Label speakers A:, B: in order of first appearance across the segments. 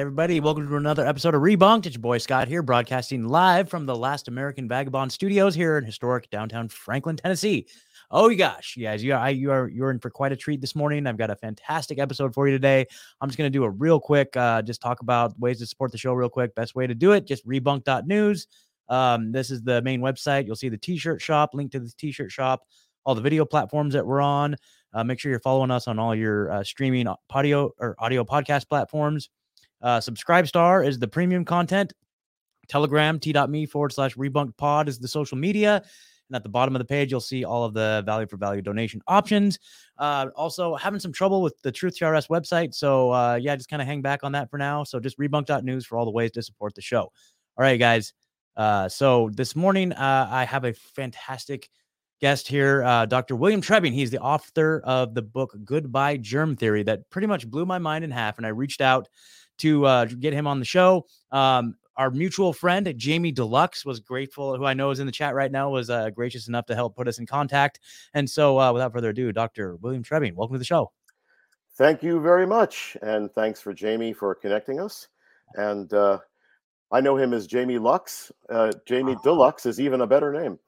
A: Everybody, welcome to another episode of Rebunked. It's your boy Scott here, broadcasting live from the Last American Vagabond Studios here in historic downtown Franklin, Tennessee. Oh gosh, you guys, you are you are you're in for quite a treat this morning. I've got a fantastic episode for you today. I'm just gonna do a real quick, uh, just talk about ways to support the show real quick. Best way to do it, just rebunked.news. Um, this is the main website. You'll see the t-shirt shop, link to the t-shirt shop, all the video platforms that we're on. Uh, make sure you're following us on all your uh, streaming audio or audio podcast platforms. Uh, Subscribe Star is the premium content. Telegram, t.me forward slash rebunked pod is the social media. And at the bottom of the page, you'll see all of the value for value donation options. Uh, also, having some trouble with the Truth TRS website. So, uh, yeah, just kind of hang back on that for now. So, just rebunked.news for all the ways to support the show. All right, guys. Uh, so, this morning, uh, I have a fantastic guest here, uh, Dr. William Trebing. He's the author of the book Goodbye Germ Theory that pretty much blew my mind in half. And I reached out to uh, get him on the show. Um, our mutual friend Jamie Deluxe was grateful, who I know is in the chat right now, was uh, gracious enough to help put us in contact. And so, uh, without further ado, Dr. William Trebing, welcome to the show.
B: Thank you very much, and thanks for Jamie for connecting us. And uh, I know him as Jamie Lux. Uh, Jamie oh. Deluxe is even a better name.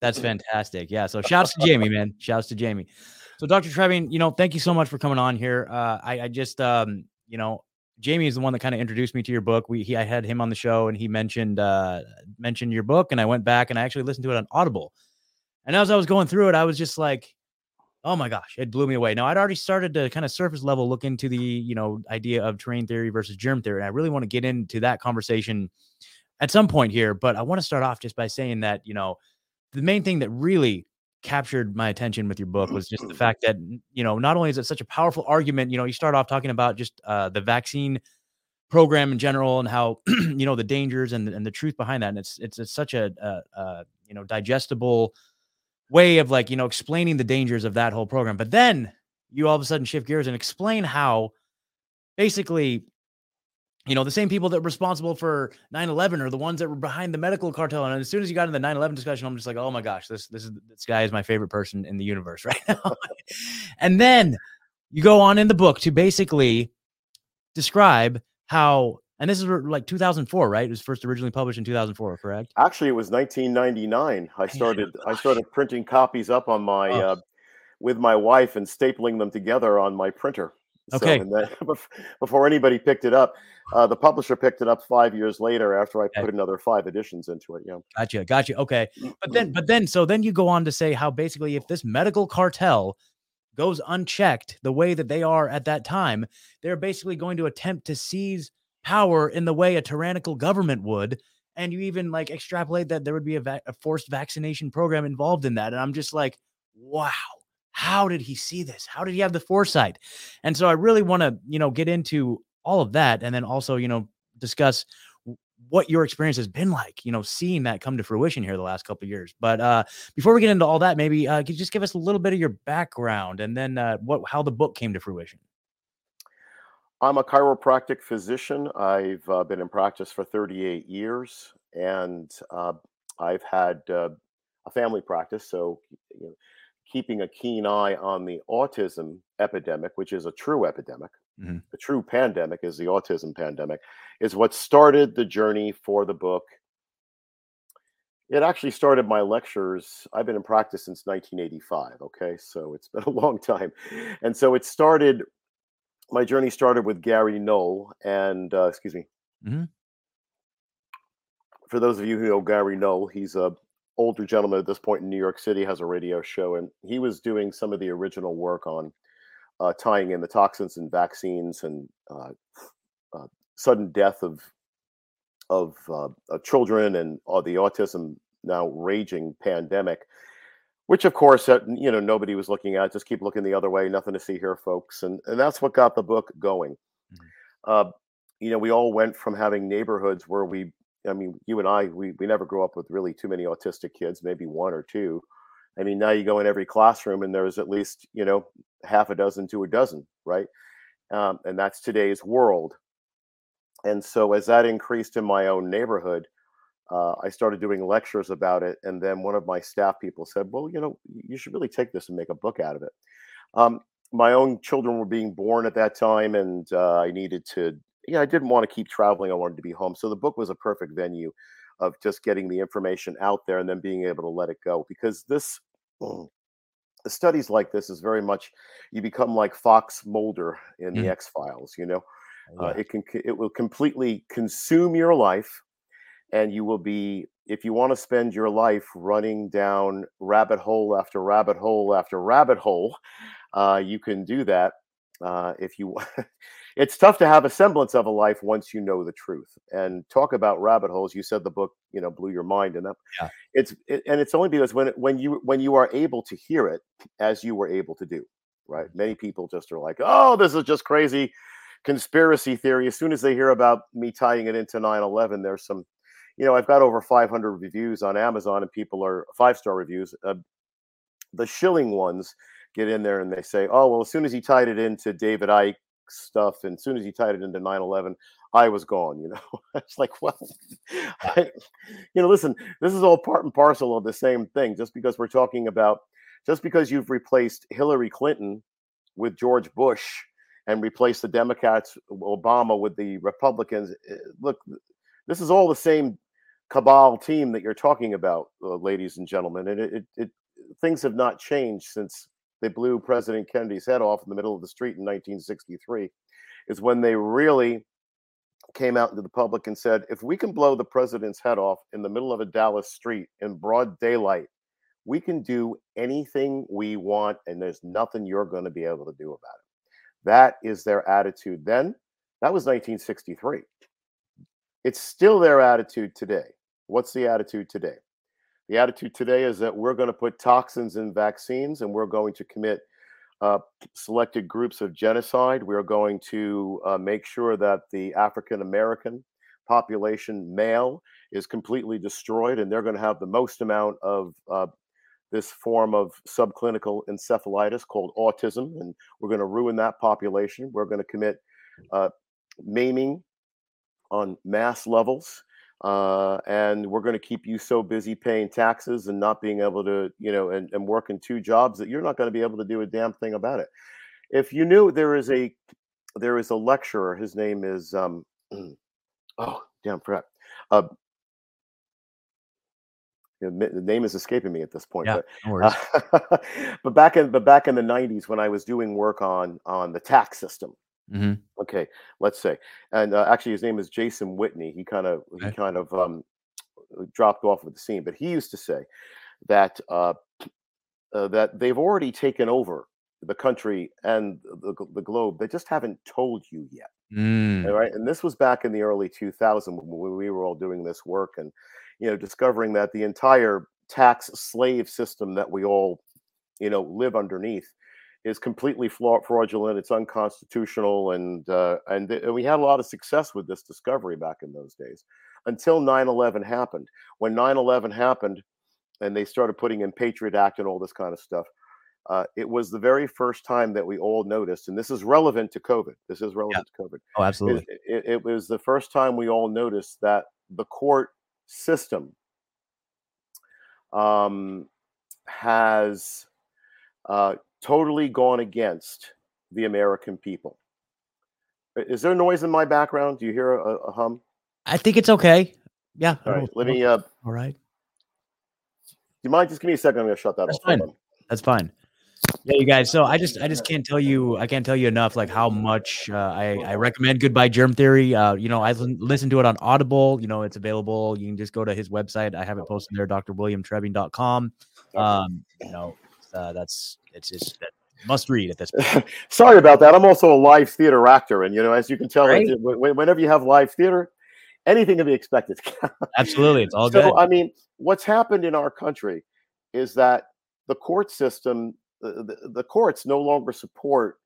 A: That's fantastic. Yeah. So shouts to Jamie, man. Shouts to Jamie. So Dr. Trebing, you know, thank you so much for coming on here. Uh, I, I just, um, you know, Jamie is the one that kind of introduced me to your book. We he, I had him on the show and he mentioned uh, mentioned your book, and I went back and I actually listened to it on Audible. And as I was going through it, I was just like, oh my gosh, it blew me away. Now I'd already started to kind of surface level look into the you know idea of terrain theory versus germ theory, and I really want to get into that conversation at some point here. But I want to start off just by saying that you know the main thing that really captured my attention with your book was just the fact that you know not only is it such a powerful argument you know you start off talking about just uh, the vaccine program in general and how you know the dangers and, and the truth behind that and it's it's, it's such a, a, a you know digestible way of like you know explaining the dangers of that whole program. But then you all of a sudden shift gears and explain how basically you know, the same people that were responsible for 9-11 are the ones that were behind the medical cartel. And as soon as you got in the 9-11 discussion, I'm just like, oh my gosh, this this is this guy is my favorite person in the universe right now. and then you go on in the book to basically describe how and this is like 2004, right? It was first originally published in 2004, correct?
B: Actually, it was 1999. I started I started printing copies up on my oh. uh, with my wife and stapling them together on my printer.
A: Okay.
B: So, then, before anybody picked it up, uh, the publisher picked it up five years later after I put another five editions into it. Yeah.
A: Gotcha. Gotcha. Okay. But then, but then, so then you go on to say how basically if this medical cartel goes unchecked the way that they are at that time, they're basically going to attempt to seize power in the way a tyrannical government would. And you even like extrapolate that there would be a, va- a forced vaccination program involved in that. And I'm just like, wow how did he see this? How did he have the foresight? And so I really want to, you know, get into all of that and then also, you know, discuss what your experience has been like, you know, seeing that come to fruition here the last couple of years. But uh, before we get into all that, maybe uh, could you just give us a little bit of your background and then uh, what how the book came to fruition?
B: I'm a chiropractic physician. I've uh, been in practice for 38 years, and uh, I've had uh, a family practice. So, you know, keeping a keen eye on the autism epidemic, which is a true epidemic, mm-hmm. a true pandemic is the autism pandemic, is what started the journey for the book. It actually started my lectures. I've been in practice since 1985. Okay. So it's been a long time. And so it started, my journey started with Gary Null and, uh, excuse me. Mm-hmm. For those of you who know Gary Null, he's a older gentleman at this point in New York City has a radio show, and he was doing some of the original work on uh, tying in the toxins and vaccines and uh, uh, sudden death of of uh, children and the autism now raging pandemic, which of course uh, you know nobody was looking at. Just keep looking the other way. Nothing to see here, folks, and and that's what got the book going. Mm-hmm. Uh, you know, we all went from having neighborhoods where we I mean, you and I, we, we never grew up with really too many autistic kids, maybe one or two. I mean, now you go in every classroom and there's at least, you know, half a dozen to a dozen, right? Um, and that's today's world. And so as that increased in my own neighborhood, uh, I started doing lectures about it. And then one of my staff people said, well, you know, you should really take this and make a book out of it. Um, my own children were being born at that time, and uh, I needed to yeah, I didn't want to keep traveling. I wanted to be home. So the book was a perfect venue of just getting the information out there and then being able to let it go because this mm, studies like this is very much you become like Fox Mulder in the
A: Mm.
B: X Files. You know,
A: Oh,
B: uh, it can it will completely consume your life, and you will be if you want to spend your life running down rabbit hole after rabbit hole after rabbit hole, uh, you can do that. Uh, if you, it's tough to have a semblance of a life once you know the truth. And talk about rabbit holes. You said the book, you know, blew your mind, and that
A: Yeah.
B: it's it, and it's only because when when you when you are able to hear it as you were able to do, right? Many people just are like, oh, this is just crazy conspiracy theory. As soon as they hear about me tying it into 9/11, there's some, you know, I've got over 500 reviews on Amazon, and people are five star reviews. Uh, the shilling ones get in there and they say, oh, well, as soon as he tied it into David Icke stuff, and as soon as he tied it into 9/11, I was gone. You know, it's like, well, I, you know, listen, this is all part and parcel of the same thing. Just because we're talking about, just because you've replaced Hillary Clinton with George Bush and replaced the Democrats, Obama with the Republicans, eh, look, this is all the same cabal team that you're talking about, uh, ladies and gentlemen, and it, it, it things have not changed since they blew President Kennedy's head off in the middle of the street in 1963. Is when they really came out into the public and said, if we can blow the president's head off in the middle of a Dallas street in broad daylight, we can do anything we want, and there's nothing you're going to be able to do about it. That is their attitude then. That was 1963. It's still their attitude today. What's the attitude today? The attitude today is that we're going to put toxins in vaccines and we're going to commit uh, selected groups of genocide. We're going to uh, make sure that the African American population, male, is completely destroyed, and they're going to have the most amount of uh, this form of subclinical encephalitis called autism, and we're going to ruin that population. We're going to commit uh, maiming on mass levels. Uh, and we're going to keep you so busy paying taxes and not being able to, you know, and, and working two jobs that you're not going to be able to do a damn thing about it. If you knew there is a there is a lecturer, his name is um, oh damn forgot. Uh, the name is escaping me at this point.
A: Yeah,
B: but uh, but back in but back in the 90s when I was doing work on on the tax system.
A: Mhm.
B: Okay, let's say, and uh, actually his name is Jason Whitney. He kind of he kind of um, dropped off of the scene, but he used to say that uh, uh, that they've already taken over the country and the, the globe. They just haven't told you yet.
A: Mm.
B: All right. And this was back in the early 2000s when we were all doing this work and, you know, discovering that the entire tax slave system that we all, you know, live underneath is completely fraudulent. It's unconstitutional. And, uh, and, th- and we had a lot of success with this discovery back in those days until 9 11 happened. When 9 11 happened and they started putting in Patriot Act and all this kind of stuff, uh, it was the very first time that we all noticed, and this is relevant to COVID. This is relevant to COVID
A: Oh,
B: it,
A: absolutely.
B: it, it was the first time we all noticed that the court system um, has uh, totally gone against the American people. Is there noise in my background? Do you hear a, a hum?
A: I think it's okay. Yeah.
B: All right, let me. Uh, do you mind? Just give me a second. I'm going to shut that
A: That's
B: off.
A: Fine. That's fine. Yeah, you guys. So I just, I just can't tell you, I can't tell you enough, like how much uh, I, I recommend Goodbye Germ Theory. Uh, you know, I listen listen to it on Audible. You know, it's available. You can just go to his website. I have it posted there, drwilliamtrebing.com. Um, you know, uh, that's it's just that must read at this point.
B: Sorry about that. I'm also a live theater actor, and you know, as you can tell,
A: Right.
B: whenever you have live theater, anything can be expected.
A: Absolutely, it's all
B: so
A: good.
B: I mean, what's happened in our country is that the court system, the, the, the courts no longer support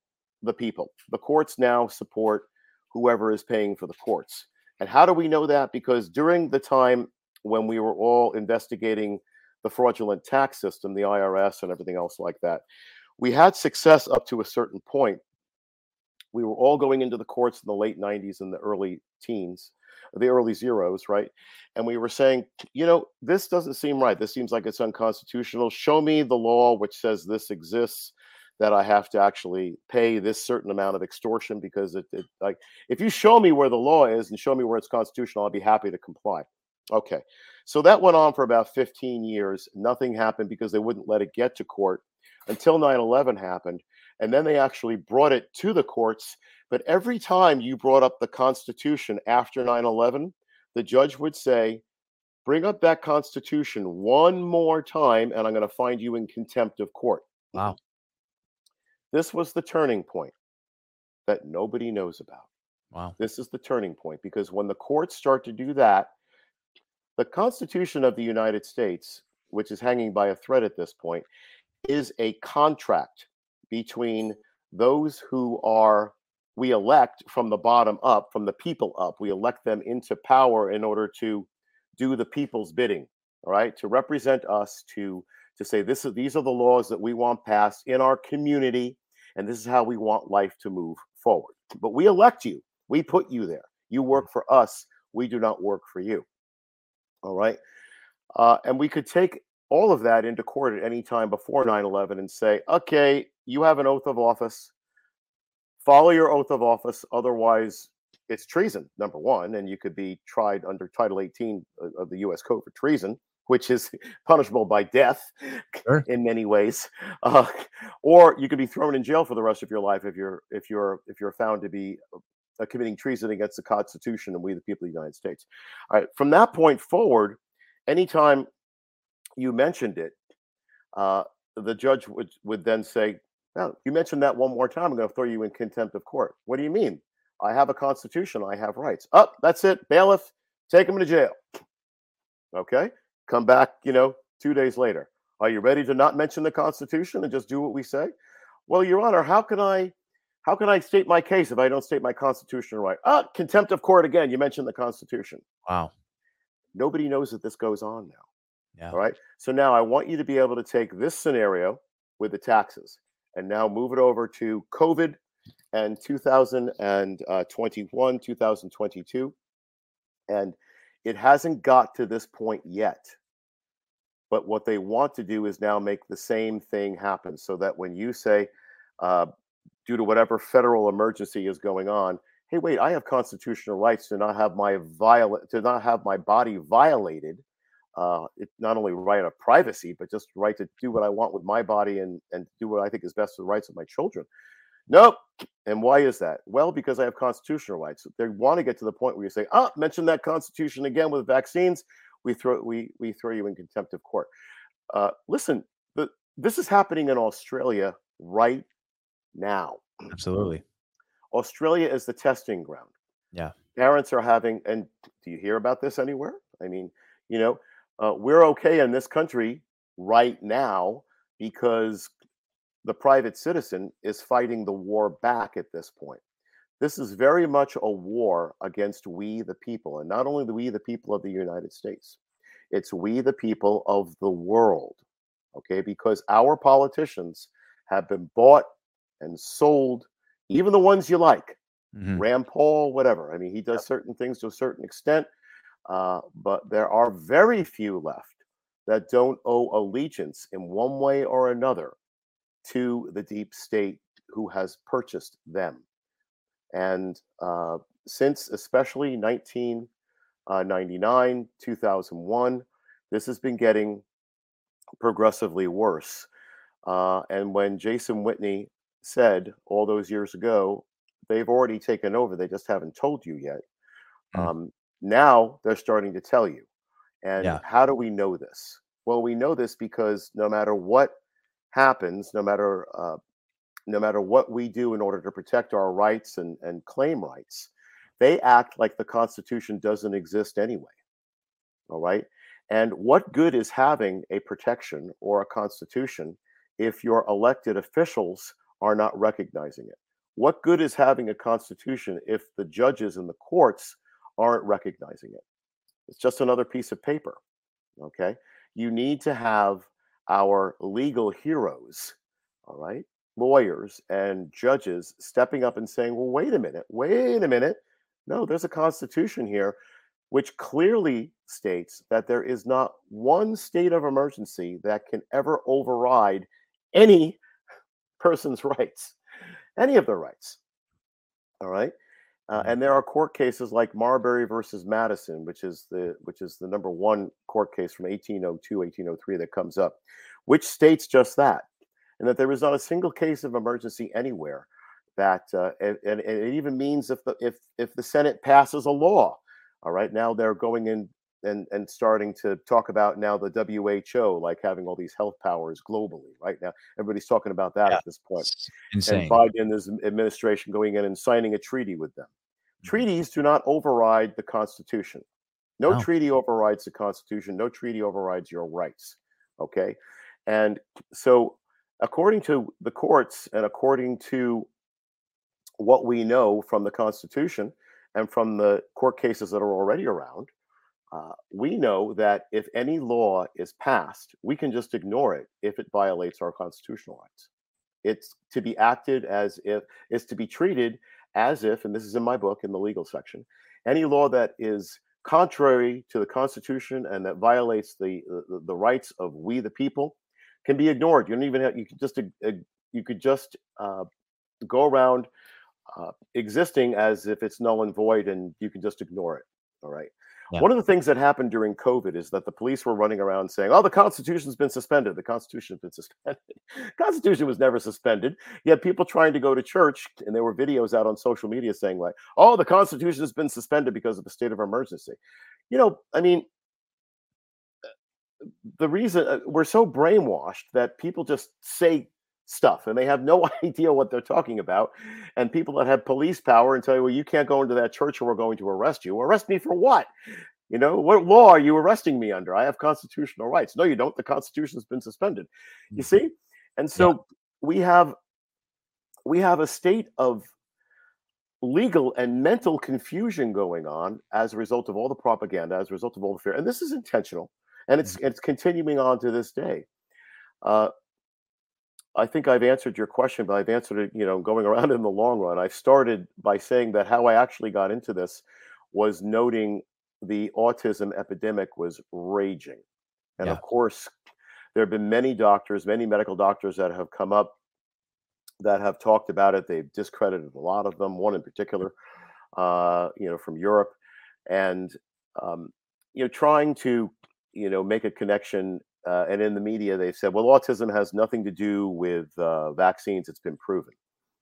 B: the people. The courts now support whoever is paying for the courts. And how do we know that? Because during the time when we were all investigating the fraudulent tax system, the IRS, and everything else like that, we had success up to a certain point. We were all going into the courts in the late 90s and the early teens, the early zeros, right? And we were saying, you know, this doesn't seem right. This seems like it's unconstitutional. Show me the law which says this exists. that I have to actually pay this certain amount of extortion because it, it like if you show me where the law is and show me where it's constitutional, I'll be happy to comply. Okay. So that went on for about 15 years. Nothing happened because they wouldn't let it get to court until 9 11 happened. And then they actually brought it to the courts. But every time you brought up the Constitution after 9 11, the judge would say, Bring up that Constitution one more time, and I'm going to find you in contempt of court.
A: Wow.
B: This was the turning point that nobody knows about.
A: Wow.
B: This is the turning point because when the courts start to do that, the Constitution of the United States, which is hanging by a thread at this point, is a contract between those who are we elect from the bottom up, from the people up. We elect them into power in order to do the people's bidding, all right, to represent us, to to say this is these are the laws that we want passed in our community, and this is how we want life to move forward. But we elect you, we put you there. You work mm. for us. We do not work for you. All right. Uh, and we could take all of that into court at any time before 9 11 and say, okay, you have an oath of office. Follow your oath of office. Otherwise, it's treason, number one. And you could be tried under Title 18 of the U.S. Code for treason, which is punishable by death sure. in many ways. Uh, or you could be thrown in jail for the rest of your life if you're if you're if you're found to be uh, committing treason against the Constitution and we the people of the United States. All right. From that point forward, anytime you mentioned it, uh, the judge would would then say, "Now you mentioned that one more time. I'm going to throw you in contempt of court." What do you mean? I have a constitution. I have rights. Up, oh, that's it. Bailiff, take him to jail. Okay, come back. You know, two days later. Are you ready to not mention the Constitution and just do what we say? Well, Your Honor, how can I how can I state my case if I don't state my constitutional right? Ah, contempt of court again. You mentioned the Constitution.
A: Wow.
B: Nobody knows that this goes on now.
A: Yeah.
B: All right. So now I want you to be able to take this scenario with the taxes and now move it over to COVID and 2021, 2022. And it hasn't got to this point yet. But what they want to do is now make the same thing happen so that when you say, uh, due to whatever federal emergency is going on hey wait i have constitutional rights to not have my violate to not have my body violated uh, it's not only right of privacy but just right to do what i want with my body and and do what i think is best for the rights of my children. Nope and why is that? Well because i have constitutional rights. They want to get to the point where you say ah mention that constitution again with vaccines we throw we we throw you in contempt of court. Uh, listen the, this is happening in australia right now.
A: Absolutely.
B: Australia is the testing ground.
A: Yeah.
B: Parents are having, and do you hear about this anywhere? I mean, you know, uh, we're okay in this country right now because the private citizen is fighting the war back at this point. This is very much a war against we, the people, and not only the we, the people of the United States, it's we, the people of the world. Okay, because our politicians have been bought and sold, even the ones you like, mm-hmm. Rand Paul, whatever. I mean, he does certain things to a certain extent, uh, but there are very few left that don't owe allegiance in one way or another to the deep state who has purchased them. And uh, since especially 1999, uh, 2001, this has been getting progressively worse. Uh, and when Jason Whitney said all those years ago, they've already taken over. They just haven't told you yet. Mm. Um, now they're starting to tell you. And yeah. how do we know this? Well, we know this because no matter what happens, no matter uh, no matter what we do in order to protect our rights and, and claim rights, they act like the Constitution doesn't exist anyway. All right. And what good is having a protection or a constitution if your elected officials are not recognizing it. What good is having a constitution if the judges and the courts aren't recognizing it? It's just another piece of paper. Okay. You need to have our legal heroes, all right, lawyers and judges stepping up and saying, well, wait a minute, wait a minute. No, there's a constitution here which clearly states that there is not one state of emergency that can ever override any person's rights, any of their rights. All right. Uh,
A: Mm-hmm.
B: and there are court cases like Marbury versus Madison, which is the which is the number one court case from 1802, 1803 that comes up, which states just that, and that there is not a single case of emergency anywhere. That uh, and, and it even means if the if if the Senate passes a law, all right, now they're going in and and starting to talk about now the WHO like having all these health powers globally. Right now, everybody's talking about that
A: Yeah.
B: at this point
A: insane.
B: and Biden is administration going in and signing a treaty with them.
A: Mhm.
B: Treaties do not override the Constitution. No
A: No.
B: treaty overrides the Constitution. No treaty overrides your rights. Okay. And so, according to the courts and according to what we know from the Constitution and from the court cases that are already around, uh, we know that if any law is passed, we can just ignore it if it violates our constitutional rights. It's to be acted as if, it's to be treated as if, and this is in my book in the legal section, any law that is contrary to the Constitution and that violates the the, the rights of we the people can be ignored. You don't even have, you could just you could just uh, go around uh, existing as if it's null and void, and you can just ignore it. All right.
A: Yeah.
B: One of the things that happened during COVID is that the police were running around saying, "Oh, the Constitution's been suspended. The Constitution's been suspended." Constitution was never suspended. You had people trying to go to church, and there were videos out on social media saying, "Like, oh, the Constitution has been suspended because of a state of emergency." You know, I mean, the reason uh, we're so brainwashed that people just say stuff and they have no idea what they're talking about. And people that have police power and tell you, well, you can't go into that church or we're going to arrest you. Arrest me for what? You know, what law are you arresting me under? I have constitutional rights. No, you don't. The Constitution's been suspended. You see? And so we have we have a state of legal and mental confusion going on as a result of all the propaganda, as a result of all the fear. And this is intentional and it's it's continuing on to this day. Uh, I think I've answered your question, but I've answered it, you know, going around in the long run. I started by saying that how I actually got into this was noting the autism epidemic was raging. And
A: Yeah.
B: of course, there have been many doctors, many medical doctors that have come up that have talked about it. They've discredited a lot of them, one in particular, uh, you know, from Europe. And, um, you know, trying to, you know, make a connection uh, and in the media they've said well autism has nothing to do with uh, vaccines it's been proven.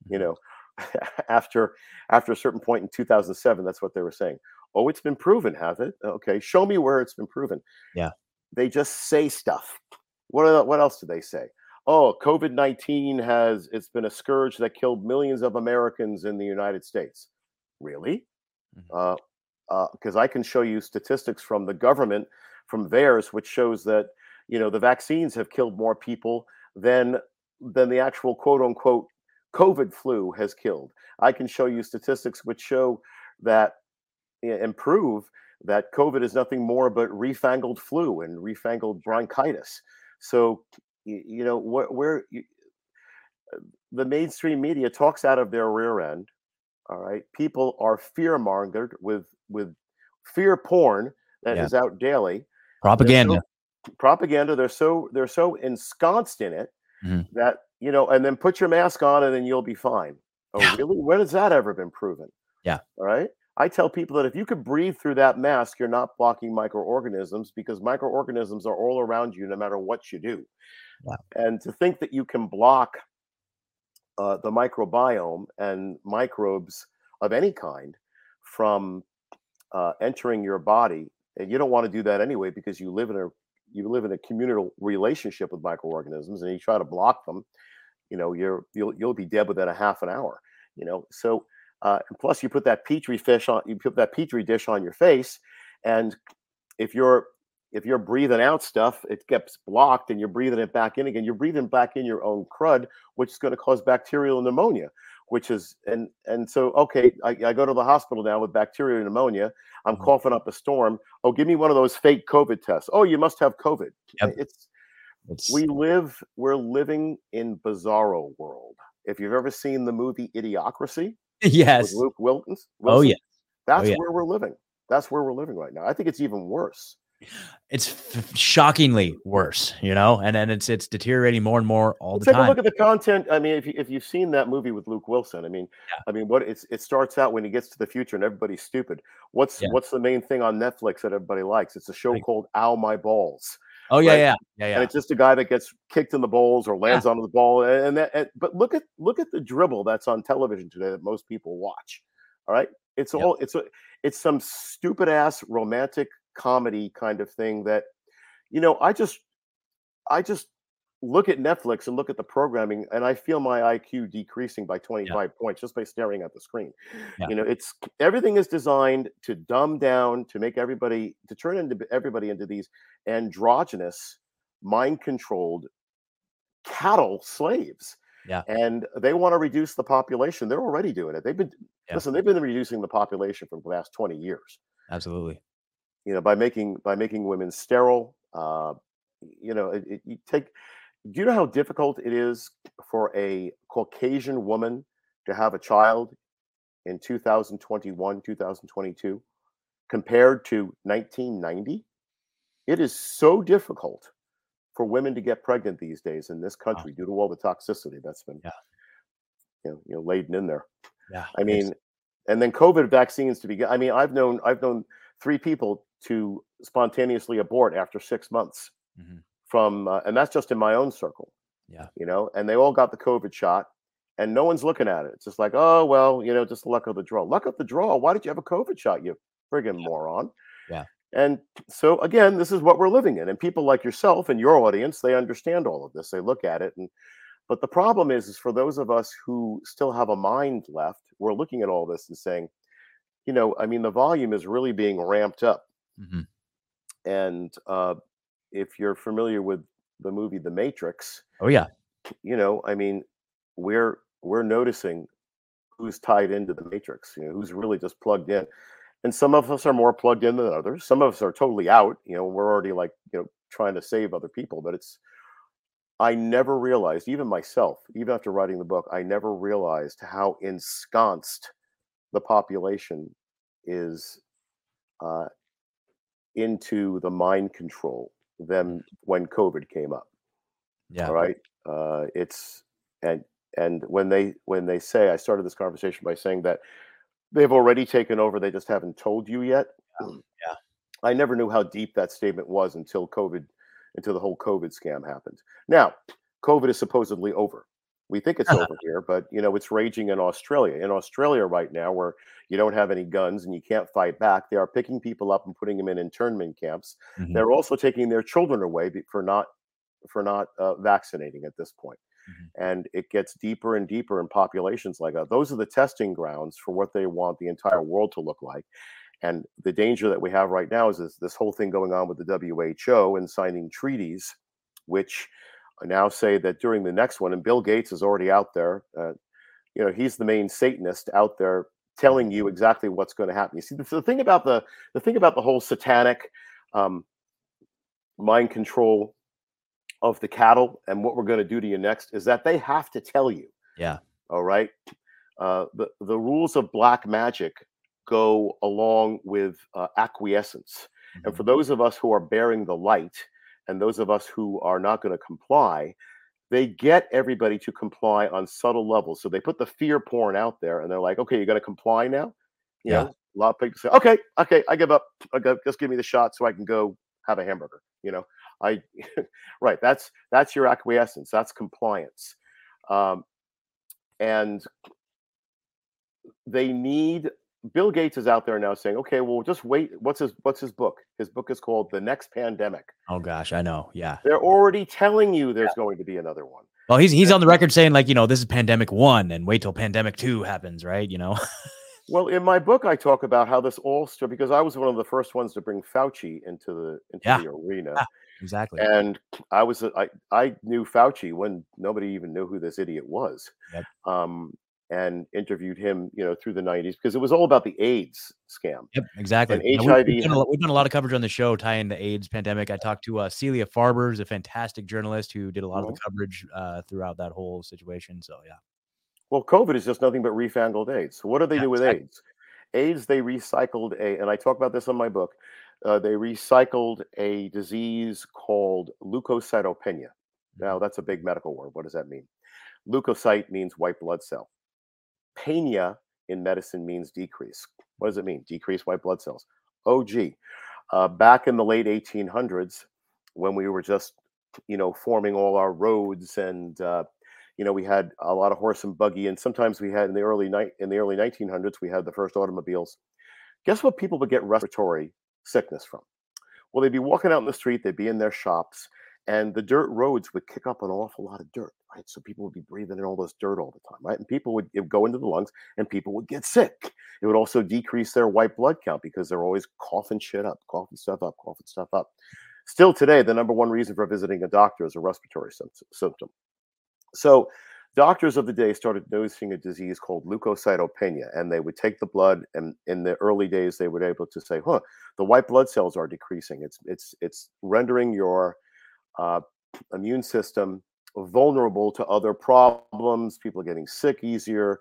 B: You know after after a certain point in 2007 that's what they were saying. Oh it's been proven have it? Okay show me where it's been proven.
A: Yeah.
B: they just say stuff. What are, what else do they say? Oh covid-19 has it's been a scourge that killed millions of americans in the united states. Really?
A: Mhm.
B: uh because i can show you statistics from the government from theirs which shows that you know the vaccines have killed more people than than the actual quote unquote covid flu has killed. I can show you statistics which show that eh, and prove that covid is nothing more but refangled flu and refangled bronchitis. So you know where, where you, the mainstream media talks out of their rear end all right? People are fear mongered with with fear porn that is
A: Yeah.
B: out daily.
A: Propaganda.
B: Propaganda they're so they're so ensconced in it
A: Mhm.
B: that you know and then put your mask on and then you'll be fine oh
A: Yeah.
B: really when has that ever been proven
A: Yeah.
B: all right i tell people that if you could breathe through that mask you're not blocking microorganisms because microorganisms are all around you no matter what you do
A: Yeah.
B: and to think that you can block uh, the microbiome and microbes of any kind from uh, entering your body and you don't want to do that anyway because you live in a you live in a communal relationship with microorganisms and you try to block them you know you're you'll you'll be dead within a half an hour you know? So uh, and plus you put that petri fish on you put that petri dish on your face and if you're if you're breathing out stuff it gets blocked and you're breathing it back in again. You're breathing back in your own crud which is going to cause bacterial pneumonia which is and and so okay I, I go to the hospital now with bacterial pneumonia i'm
A: Mhm.
B: coughing up a storm oh give me one of those fake covid tests oh you must have covid
A: Yep.
B: it's
A: It's
B: we live we're living in bizarro world if you've ever seen the movie idiocracy
A: yes.
B: with luke wilkins
A: Oh
B: Wilson,
A: yeah.
B: that's
A: yeah.
B: where we're living that's where we're living right now i think it's even worse
A: it's f- shockingly worse, you know, and and it's it's deteriorating more and more all the
B: Take
A: time.
B: a look at the content. I mean, if you, if you've seen that movie with Luke Wilson, I mean,
A: Yeah.
B: I mean, what it's it starts out when he gets to the future and everybody's stupid. What's
A: Yeah.
B: what's the main thing on Netflix that everybody likes? It's a show
A: Like-
B: called "Ow My Balls,"
A: oh yeah,
B: right?
A: yeah, yeah,
B: and it's just a guy that gets kicked in the balls or lands onto the ball. And, that, and- but look at look at the dribble that's on television today that most people watch. All right, it's
A: Yep.
B: all it's a it's some stupid ass romantic comedy kind of thing that you know i just i just look at netflix and look at the programming and i feel my iq decreasing by 25 points just by staring at the screen
A: Yeah.
B: you know it's everything is designed to dumb down to make everybody to turn into everybody into these androgynous mind controlled cattle slaves
A: Yeah.
B: and they want to reduce the population they're already doing it they've been
A: Yeah.
B: listen they've been reducing the population for the last 20 years
A: Absolutely.
B: You know by making by making women sterile uh you know it, it, you take do you know how difficult it is for a caucasian woman to have a child in 2021 2022 compared to 1990 it is so difficult for women to get pregnant these days in this country due to all the toxicity that's been
A: Yeah.
B: you know, you know laden in there
A: Yeah.
B: I mean, and then COVID vaccines to be. I mean, I've known I've known three people to spontaneously abort after six months
A: Mhm.
B: from, uh, and that's just in my own circle.
A: Yeah.
B: you know, and they all got the COVID shot, and no one's looking at it. It's just like, oh well, you know, just luck of the draw. Luck of the draw. Why did you have a COVID shot? You friggin' moron.
A: Yeah.
B: And so again, this is what we're living in, and people like yourself and your audience, they understand all of this. They look at it and but the problem is, is for those of us who still have a mind left, we're looking at all this and saying, you know, I mean, the volume is really being ramped up.
A: Mhm.
B: And uh, if you're familiar with the movie The Matrix,
A: Oh yeah.
B: you know, I mean, we're we're noticing who's tied into the matrix, you know, who's really just plugged in. And some of us are more plugged in than others. Some of us are totally out. You know, we're already like, you know, trying to save other people. But it's I never realized, even myself, even after writing the book, I never realized how ensconced the population is uh, into the mind control them when COVID came up.
A: Yeah.
B: All right. Uh, it's and and when they when they say I started this conversation by saying that they've already taken over, they just haven't told you yet.
A: Yeah.
B: I never knew how deep that statement was until COVID, until the whole COVID scam happened. Now, COVID is supposedly over. We think it's over here, but you know it's raging in Australia. In Australia right now, where you don't have any guns and you can't fight back, they are picking people up and putting them in internment camps.
A: Mhm.
B: They're also taking their children away for not for not uh, vaccinating at this point.
A: Mhm.
B: And it gets deeper and deeper in populations like that. Those are the testing grounds for what they want the entire world to look like. And the danger that we have right now is this, this whole thing going on with the WHO and signing treaties, which now say that during the next one, and Bill Gates is already out there, uh, you know, he's the main Satanist out there telling you exactly what's going to happen. You see, the, the thing about the the thing about the whole satanic um, mind control of the cattle and what we're going to do to you next is that they have to tell you.
A: Yeah.
B: All right. Uh, the the rules of black magic go along with uh, acquiescence, and
A: Mhm.
B: for those of us who are bearing the light, and those of us who are not going to comply, they get everybody to comply on subtle levels. So they put the fear porn out there, and they're like, "Okay, you're going to comply now." You
A: Yeah.
B: know, a lot of people say, "Okay, okay, I give up. I go, just give me the shot so I can go have a hamburger." You know, I right. That's that's your acquiescence. That's compliance, um, and they need. Bill Gates is out there now saying, "Okay, well, just wait. What's his What's his book? His book is called The Next Pandemic."
A: Oh gosh, I know. Yeah.
B: They're already telling you there's going to be another one.
A: Well, he's he's on the record saying like, you know, this is pandemic one, and wait till pandemic two happens, right? You know.
B: Well, in my book, I talk about how this all started because I was one of the first ones to bring Fauci into the into
A: Yeah.
B: the arena,
A: Yeah. exactly.
B: and I was I I knew Fauci when nobody even knew who this idiot was,
A: Yep.
B: um, and interviewed him, you know, through the '90s because it was all about the AIDS scam.
A: Yep, exactly.
B: And
A: we-
B: HIV
A: we've, done a, lot- we've done a lot of coverage on the show tying the AIDS pandemic. I talked to uh, Celia Farber, who's a fantastic journalist who did a lot of
B: Mhm.
A: the coverage uh, throughout that whole situation. So yeah,
B: Well, COVID is just nothing but refangled AIDS. So what do they
A: Yeah,
B: do with
A: exactly.
B: AIDS? AIDS, they recycled a, and I talk about this in my book. uh, they recycled a disease called leukocytopenia. Now,
A: Mm-hmm.
B: that's a big medical word. What does that mean? Leukocyte means white blood cell. Penia in medicine means decrease. What does it mean? Decrease white blood cells. Oh, gee. Uh, back in the late 1800s, when we were just, you know, forming all our roads and, uh, you know, we had a lot of horse and buggy, and sometimes we had in the early night in the early 1900s, we had the first automobiles. Guess what people would get respiratory sickness from? Well, they'd be walking out in the street, they'd be in their shops, and the dirt roads would kick up an awful lot of dirt, right? So people would be breathing in all this dirt all the time, right? And people would go into the lungs, and people would get sick. It would also decrease their white blood count because they're always coughing shit up, coughing stuff up, coughing stuff up. Still today, the number one reason for visiting a doctor is a respiratory symptom. So doctors of the day started noticing a disease called leukocytopenia, and they would take the blood, and in the early days, they would able to say, "Huh, the white blood cells are decreasing. It's it's it's rendering your uh, immune system vulnerable to other problems. People are getting sick easier."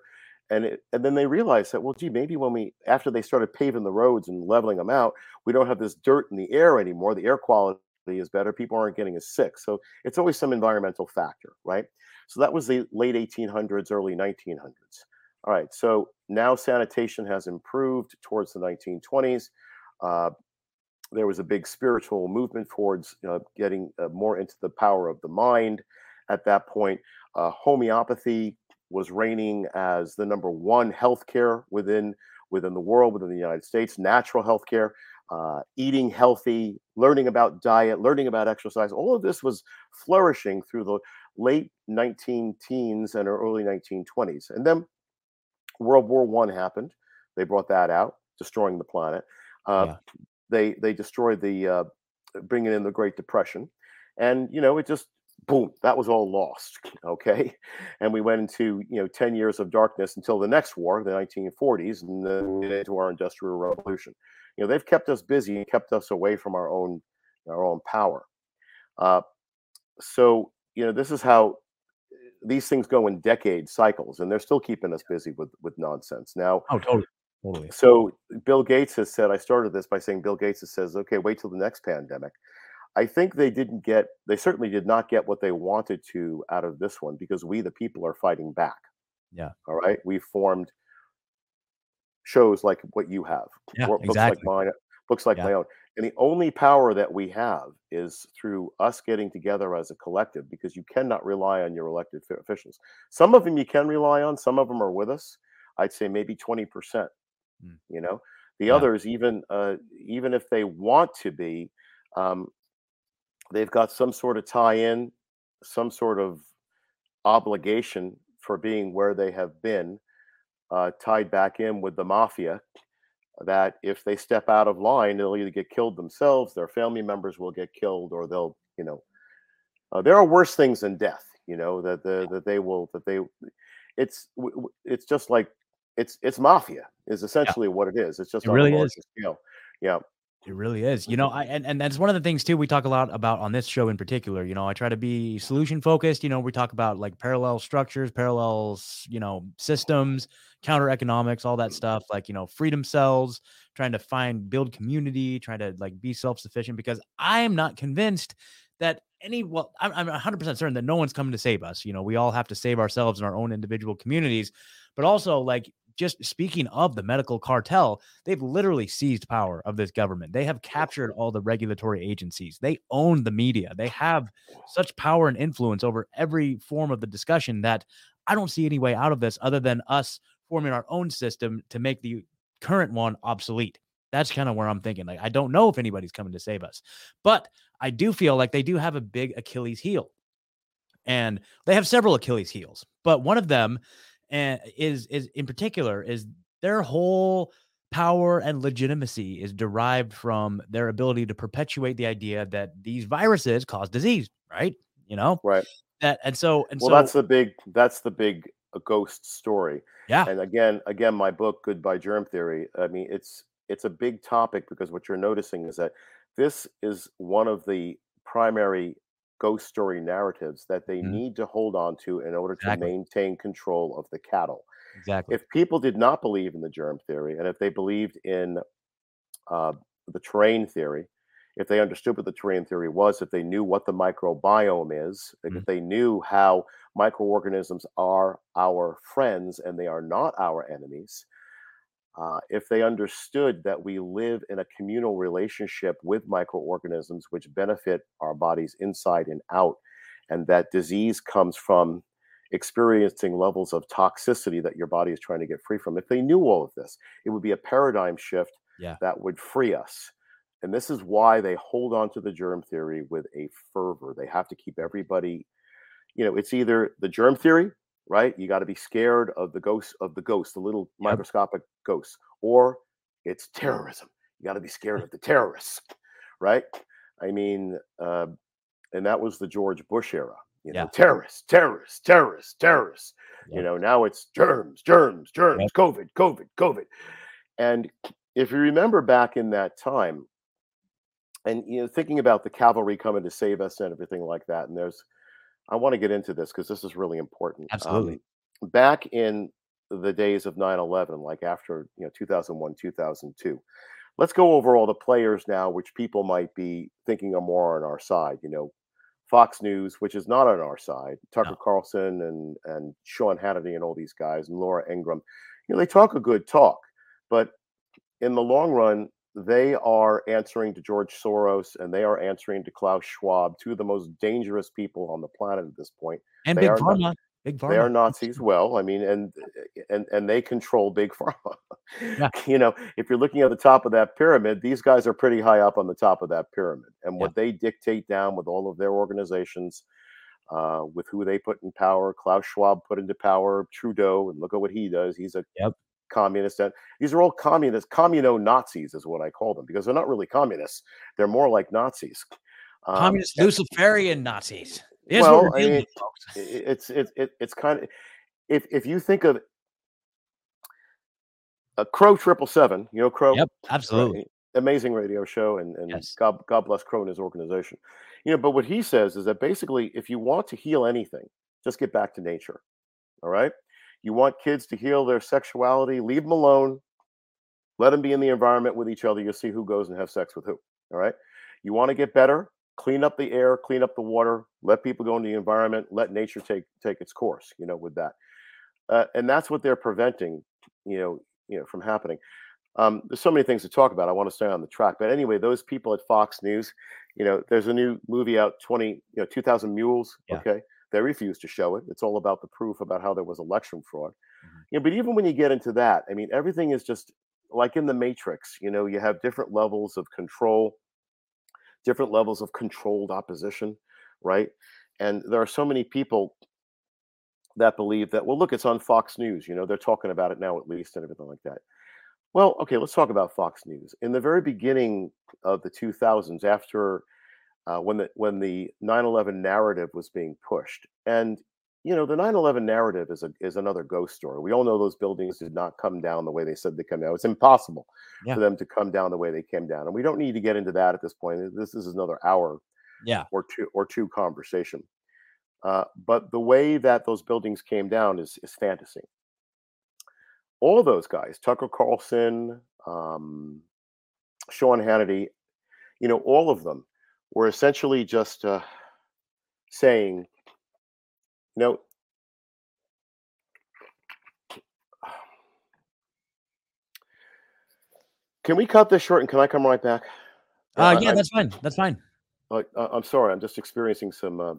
B: And it, and then they realized that, well, gee, maybe when we after they started paving the roads and leveling them out, we don't have this dirt in the air anymore. The air quality is better. People aren't getting as sick. So it's always some environmental factor, right? So that was the late 1800s, early 1900s. All right. So now sanitation has improved towards the 1920s. Uh, there was a big spiritual movement towards uh, getting uh, more into the power of the mind. At that point, uh, homeopathy was reigning as the number one healthcare within within the world, within the United States. Natural healthcare, uh, eating healthy, learning about diet, learning about exercise. All of this was flourishing through the late 19 teens and early 1920s. And then World War One happened. They brought that out, destroying the planet. Uh,
A: Yeah.
B: They they destroyed the uh, bringing in the Great Depression, and you know it just boom that was all lost. Okay, and we went into you know 10 years of darkness until the next war, the 1940s, and then into our Industrial Revolution. You know they've kept us busy and kept us away from our own our own power. Uh, so you know this is how these things go in decade cycles and they're still keeping us busy with with nonsense now
A: Oh, totally. Totally.
B: so bill gates has said i started this by saying bill gates has says okay wait till the next pandemic i think they didn't get they certainly did not get what they wanted to out of this one because we the people are fighting back
A: Yeah.
B: all right we formed shows like what you have
A: Yeah,
B: books
A: exactly.
B: like mine books like
A: Yeah.
B: my own and the only power that we have is through us getting together as a collective because you cannot rely on your elected officials. Some of them you can rely on, some of them are with us. I'd say maybe 20%.
A: Mm.
B: You know, the
A: Yeah.
B: others, even uh, even if they want to be, um, they've got some sort of tie in, some sort of obligation for being where they have been, uh, tied back in with the mafia that if they step out of line, they'll either get killed themselves, their family members will get killed, or they'll, you know, uh, there are worse things than death. You know that the, that they will that they, it's it's just like it's it's mafia is essentially what it is. It's just
A: It
B: on
A: really
B: a
A: is.
B: scale. Yeah,
A: It really is. You know, mm-hmm. I and, and that's one of the things too we talk a lot about on this show in particular. You know, I try to be solution focused. You know, we talk about like parallel structures, parallels, you know, systems, counter economics, all that stuff, like, you know, freedom cells, trying to find build community, trying to like be self-sufficient because I am not convinced that any well, I'm, I'm 100% certain that no one's coming to save us. You know, we all have to save ourselves in our own individual communities, but also like just speaking of the medical cartel, they've literally seized power of this government. They have captured all the regulatory agencies. They own the media. They have such power and influence over every form of the discussion that I don't see any way out of this other than us forming our own system to make the current one obsolete. That's kind of where I'm thinking. Like, I don't know if anybody's coming to save us, but I do feel like they do have a big Achilles heel. And they have several Achilles heels, but one of them and is is in particular is their whole power and legitimacy is derived from their ability to perpetuate the idea that these viruses cause disease, right? You know,
B: right.
A: that and so and
B: Well,
A: so
B: that's the big that's the big uh, ghost story.
A: yeah,
B: And again, again, my book, Goodbye Germ Theory. I mean, it's it's a big topic because what you're noticing is that this is one of the primary ghost story narratives that they
A: Mhm.
B: need to hold on to in order to maintain control of the cattle.
A: exactly.
B: If people did not believe in the germ theory, and if they believed in uh, the terrain theory, if they understood what the terrain theory was, if they knew what the microbiome is, mm-hmm. if they knew how microorganisms are our friends and they are not our enemies, uh, if they understood that we live in a communal relationship with microorganisms which benefit our bodies inside and out, and that disease comes from experiencing levels of toxicity that your body is trying to get free from. If they knew all of this, it would be a paradigm shift
A: yeah.
B: that would free us. And this is why they hold on to the germ theory with a fervor. They have to keep everybody, you know, it's either the germ theory, right? You got to be scared of the ghost of the ghost, the little yep. microscopic ghost, or it's terrorism. You got to be scared of the terrorists, right? I mean, uh, and that was the George Bush era. You know, yeah. terrorists, terrorists, terrorists, terrorists. Yep. You know, now it's germs, germs, germs, yep. COVID, COVID, COVID. And if you remember back in that time, and you know thinking about the cavalry coming to save us and everything like that and there's i want to get into this because this is really important
A: absolutely
B: um, back in the days of 9-11 like after you know 2001 2002 let's go over all the players now which people might be thinking are more on our side you know fox news which is not on our side tucker no. carlson and and sean hannity and all these guys and laura Ingraham. you know they talk a good talk but in the long run they are answering to George Soros and they are answering to Klaus Schwab, two of the most dangerous people on the planet at this point.
A: And
B: they
A: Big Pharma. Big Pharma.
B: They are Nazis. Well, I mean, and and and they control Big Pharma. Yeah. you know, if you're looking at the top of that pyramid, these guys are pretty high up on the top of that pyramid, and what yeah. they dictate down with all of their organizations, uh, with who they put in power. Klaus Schwab put into power Trudeau, and look at what he does. He's a
A: yep
B: communist. And these are all communist, communo Nazis is what I call them because they're not really communists. They're more like Nazis.
A: Um, communist Luciferian Nazis.
B: Here's well, I mean, it's it's it, it's kind of if if you think of a Crow Triple Seven, you know Crow.
A: Yep, absolutely. Right?
B: Amazing radio show, and and yes. God God bless Crow and his organization. You know, but what he says is that basically, if you want to heal anything, just get back to nature. All right. You want kids to heal their sexuality, leave them alone. Let them be in the environment with each other. You'll see who goes and have sex with who. All right. You want to get better, clean up the air, clean up the water, let people go into the environment, let nature take take its course, you know, with that. Uh, and that's what they're preventing, you know, you know, from happening. Um, there's so many things to talk about. I want to stay on the track, but anyway, those people at Fox News, you know, there's a new movie out, 20, you know, 2,000 Mules. Yeah. Okay, they refuse to show it. It's all about the proof about how there was election fraud. Mm-hmm. You know, but even when you get into that, I mean, everything is just like in the Matrix. You know, you have different levels of control, different levels of controlled opposition, right? And there are so many people that believe that, well, look, it's on Fox News. You know, they're talking about it now at least and everything like that. Well, okay, let's talk about Fox News. In the very beginning of the 2000s, after uh, when the when the 9/11 narrative was being pushed. And you know, the 9/11 narrative is a is another ghost story. We all know those buildings did not come down the way they said they come down. It's impossible yeah. for them to come down the way they came down, and we don't need to get into that at this point. This is another hour,
A: yeah,
B: or two or two conversation. Uh, but the way that those buildings came down is is fantasy. All those guys, Tucker Carlson, um, Sean Hannity, you know, all of them were essentially just uh, saying, you know, can we cut this short and can I come right back?
A: Uh, yeah, I, that's fine. That's fine.
B: Uh, I'm sorry. I'm just experiencing some uh,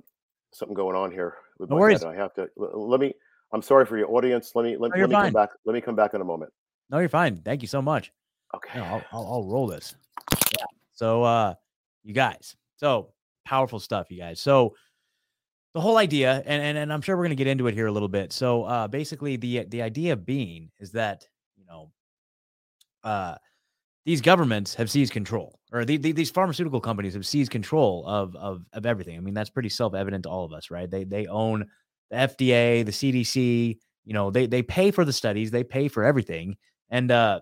B: something going on here.
A: With no worries.
B: Head. I have to let me. I'm sorry for your audience. Let me let, no, let me fine. come back. Let me come back in a moment.
A: No, you're fine. Thank you so much.
B: Okay.
A: I'll, I'll, I'll roll this. Yeah. So, uh, you guys, so powerful stuff, you guys. So the whole idea, and and, and I'm sure we're going to get into it here a little bit. So uh, basically, the the idea being is that you know, uh, these governments have seized control, or the, the, these pharmaceutical companies have seized control of of of everything. I mean, that's pretty self evident to all of us, right? They they own the FDA, the CDC. You know, they they pay for the studies, they pay for everything, and uh,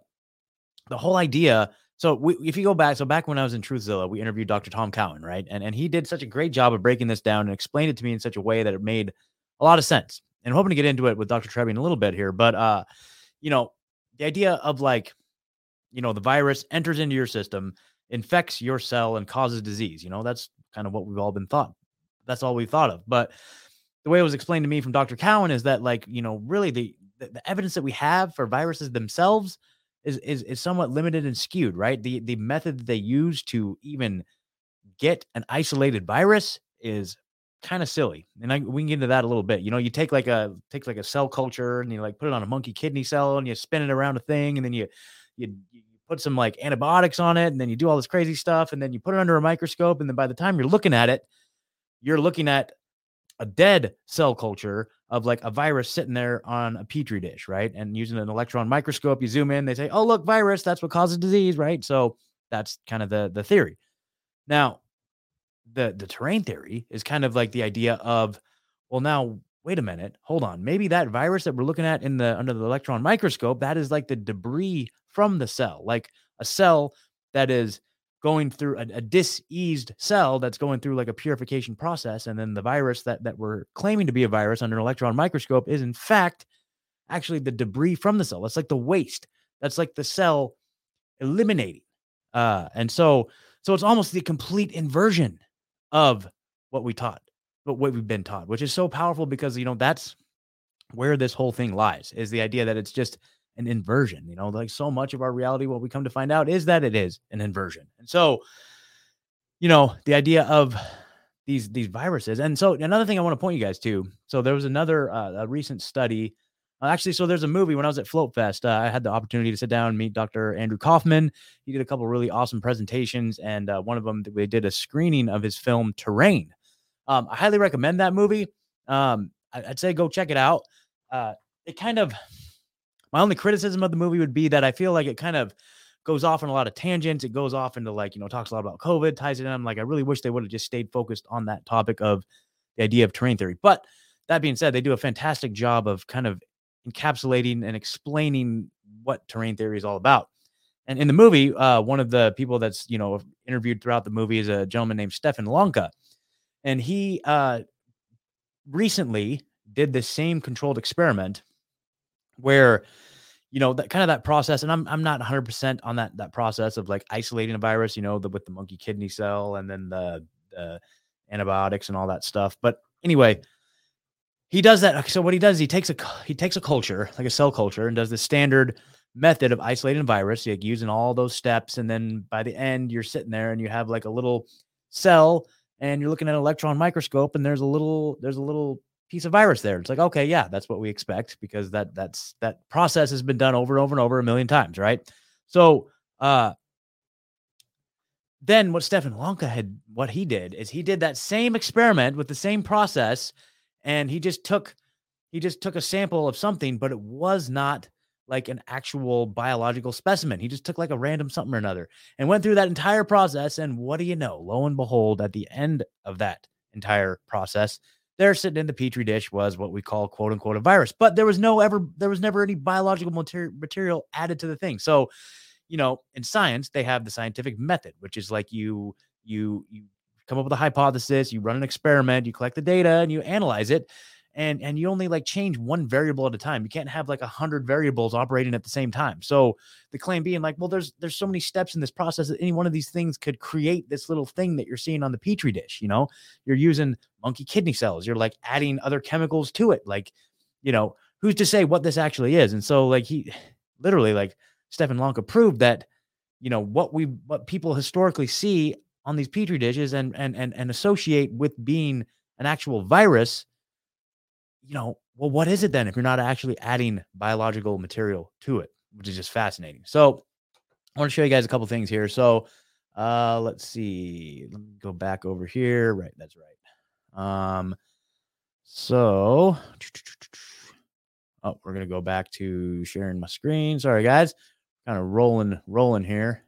A: the whole idea so we, if you go back, so back when I was in Truthzilla, we interviewed Dr. Tom Cowan, right? And and he did such a great job of breaking this down and explained it to me in such a way that it made a lot of sense. And I'm hoping to get into it with Dr. Trebing a little bit here, but uh, you know, the idea of like, you know, the virus enters into your system, infects your cell and causes disease. You know, that's kind of what we've all been thought. That's all we thought of. But the way it was explained to me from Dr. Cowan is that, like, you know, really the, the, the evidence that we have for viruses themselves is, is is somewhat limited and skewed, right? The the method that they use to even get an isolated virus is kind of silly. And I, we can get into that a little bit. You know, you take like a take like a cell culture and you like put it on a monkey kidney cell and you spin it around a thing and then you you, you put some like antibiotics on it and then you do all this crazy stuff and then you put it under a microscope and then by the time you're looking at it, you're looking at a dead cell culture of like a virus sitting there on a petri dish, right? And using an electron microscope, you zoom in, they say, "Oh, look, virus, that's what causes disease," right? So that's kind of the the theory. Now, the the terrain theory is kind of like the idea of, well, now wait a minute, hold on, maybe that virus that we're looking at in the under the electron microscope, that is like the debris from the cell, like a cell that is going through a, a diseased cell that's going through like a purification process, and then the virus that that we're claiming to be a virus under an electron microscope is in fact actually the debris from the cell. That's like the waste. That's like the cell eliminating. Uh, and so so it's almost the complete inversion of what we taught, but what we've been taught, which is so powerful because you know that's where this whole thing lies is the idea that it's just an inversion. You know, like so much of our reality, what we come to find out is that it is an inversion. And so, you know, the idea of these these viruses. And so another thing I want to point you guys to. So there was another uh, a recent study. Uh, actually, so there's a movie when I was at Flote Fest. Uh, I had the opportunity to sit down and meet Dr. Andrew Kaufman. He did a couple really awesome presentations, and uh, one of them they did a screening of his film Terrain. Um, I highly recommend that movie. Um, I, would say go check it out. Uh, it kind of my only criticism of the movie would be that I feel like it kind of goes off on a lot of tangents. It goes off into like, you know, talks a lot about COVID, ties it in. I'm like, I really wish they would have just stayed focused on that topic of the idea of terrain theory. But that being said, they do a fantastic job of kind of encapsulating and explaining what terrain theory is all about. And in the movie, uh, one of the people that's you know interviewed throughout the movie is a gentleman named Stefan Lanka, and he uh, recently did the same controlled experiment where you know that kind of that process and i'm i'm not 100% on that that process of like isolating a virus you know the with the monkey kidney cell and then the, antibiotics and all that stuff but anyway he does that so what he does he takes a he takes a culture like a cell culture and does the standard method of isolating a virus like using all those steps and then by the end you're sitting there and you have like a little cell and you're looking at an electron microscope and there's a little there's a little piece of virus there. It's like, okay, yeah, that's what we expect because that that's that process has been done over and over and over a million times, right? So uh then what Stefan Lanka had what he did is he did that same experiment with the same process and he just took he just took a sample of something, but it was not like an actual biological specimen. He just took like a random something or another and went through that entire process. And what do you know? Lo and behold, at the end of that entire process, there sitting in the petri dish was what we call quote unquote a virus but there was no ever there was never any biological material material added to the thing. So you know in science they have the scientific method which is like you you you come up with a hypothesis you run an experiment you collect the data and you analyze it and and you only like change one variable at a time. You can't have like a hundred variables operating at the same time. So the claim being like well there's there's so many steps in this process that any one of these things could create this little thing that you're seeing on the petri dish you know? You're using monkey kidney cells. You're like adding other chemicals to it like you know who's to say what this actually is? And so like he literally like Stefan Lanka proved that you know what we what people historically see on these petri dishes and and and, and associate with being an actual virus you know, well, what is it then if you're not actually adding biological material to it, which is just fascinating. So I want to show you guys a couple things here. So uh let's see. Let me go back over here. Right, that's right. Um so oh, we're gonna go back to sharing my screen. Sorry, guys. Kind of rolling, rolling here.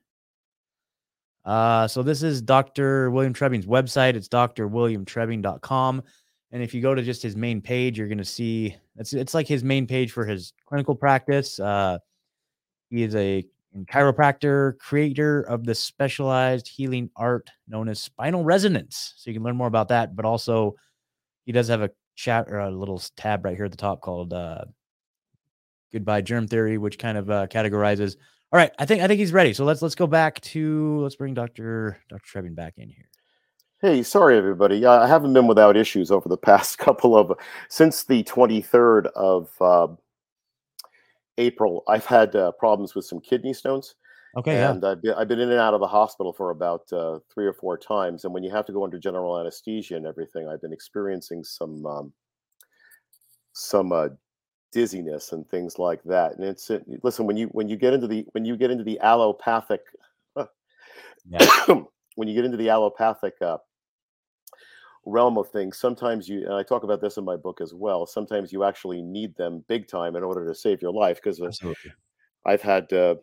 A: Uh, so this is Dr. William Trebing's website. It's drwilliamtrebing.com. And if you go to just his main page, you're going to see it's it's like his main page for his clinical practice. Uh, he is a chiropractor, creator of the specialized healing art known as spinal resonance. So you can learn more about that. But also, he does have a chat or a little tab right here at the top called uh, "Goodbye Germ Theory," which kind of uh, categorizes All right, I think I think he's ready. So let's let's go back to let's bring Doctor Doctor Trebing back in here.
B: Hey, sorry everybody. I haven't been without issues over the past couple of since the 23rd of uh, April. I've had uh, problems with some kidney stones.
A: Okay,
B: and
A: yeah.
B: I've been I've been in and out of the hospital for about uh, three or four times. And when you have to go under general anesthesia and everything, I've been experiencing some um, some uh, dizziness and things like that. And it's it, listen when you when you get into the when you get into the allopathic
A: Yeah.
B: when you get into the allopathic uh, realm of things, sometimes you and I talk about this in my book as well. Sometimes you actually need them big time in order to save your life because I've had uh,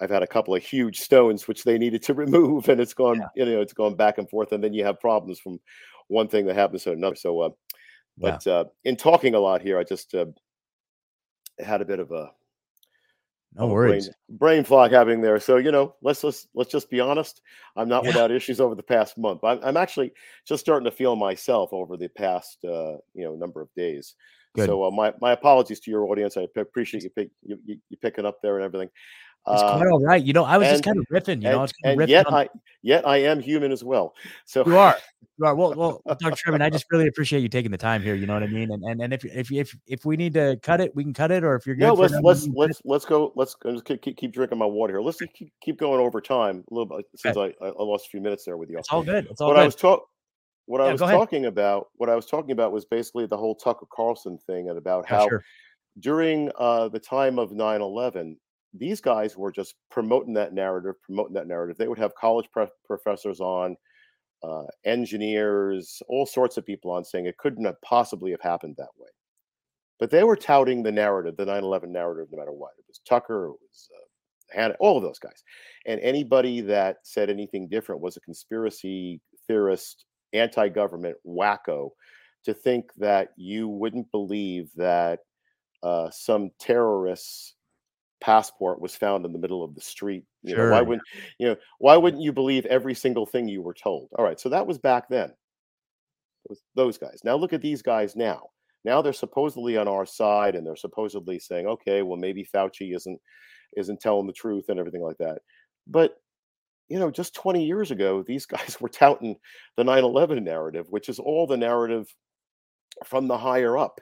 B: I've had a couple of huge stones which they needed to remove, and it's gone you know it's gone back and forth, and then you have problems from one thing that happens to another. So, uh,
A: Yeah.
B: but uh, in talking a lot here, I just uh, had a bit of a
A: No worries.
B: brain, brain fog happening there. So you know, let's just let's just be honest. I'm not
A: Yeah.
B: without issues over the past month. I'm, I'm actually just starting to feel myself over the past uh, you know number of days.
A: Good.
B: So uh, my my apologies to your audience. I appreciate you pick you, you, you picking up there and everything.
A: It's quite all right. You know, I was just kind of riffing. You know, I
B: and,
A: was kind of
B: and
A: riffing
B: yet
A: on-
B: I yet I am human as well. So
A: You are. You are. Well, well, Dr. Trebing, I just really appreciate you taking the time here. You know what I mean? And and, and if if if if we need to cut it, we can cut it. Or if you're good,
B: no, let's let's let's let's go. Let's keep, keep, drinking my water here. Let's keep keep going over time a little bit since I, I lost a few minutes there with you.
A: it's all good. It's all
B: what
A: good.
B: I was talk what I was talking about what I was talking about was basically the whole Tucker Carlson thing and about
A: Yeah,
B: how
A: sure.
B: during uh, the time of 9-11 these guys were just promoting that narrative promoting that narrative. They would have college pre- professors on uh, engineers all sorts of people on saying it couldn't have possibly have happened that way. But they were touting the narrative the 9-11 narrative no matter what. It was tucker it was uh, Hannah, all of those guys. And anybody that said anything different was a conspiracy theorist anti-government wacko to think that you wouldn't believe that uh, some terrorist's passport was found in the middle of the street. You know, why wouldn't you know? Why wouldn't you believe every single thing you were told? All right, so that was back then. Those- Those guys. Now look at these guys now. Now they're supposedly on our side, and they're supposedly saying, "Okay, well maybe Fauci isn't isn't telling the truth and everything like that." But you know, just 20 years ago, these guys were touting the 9/11 narrative, which is all the narrative from the higher up.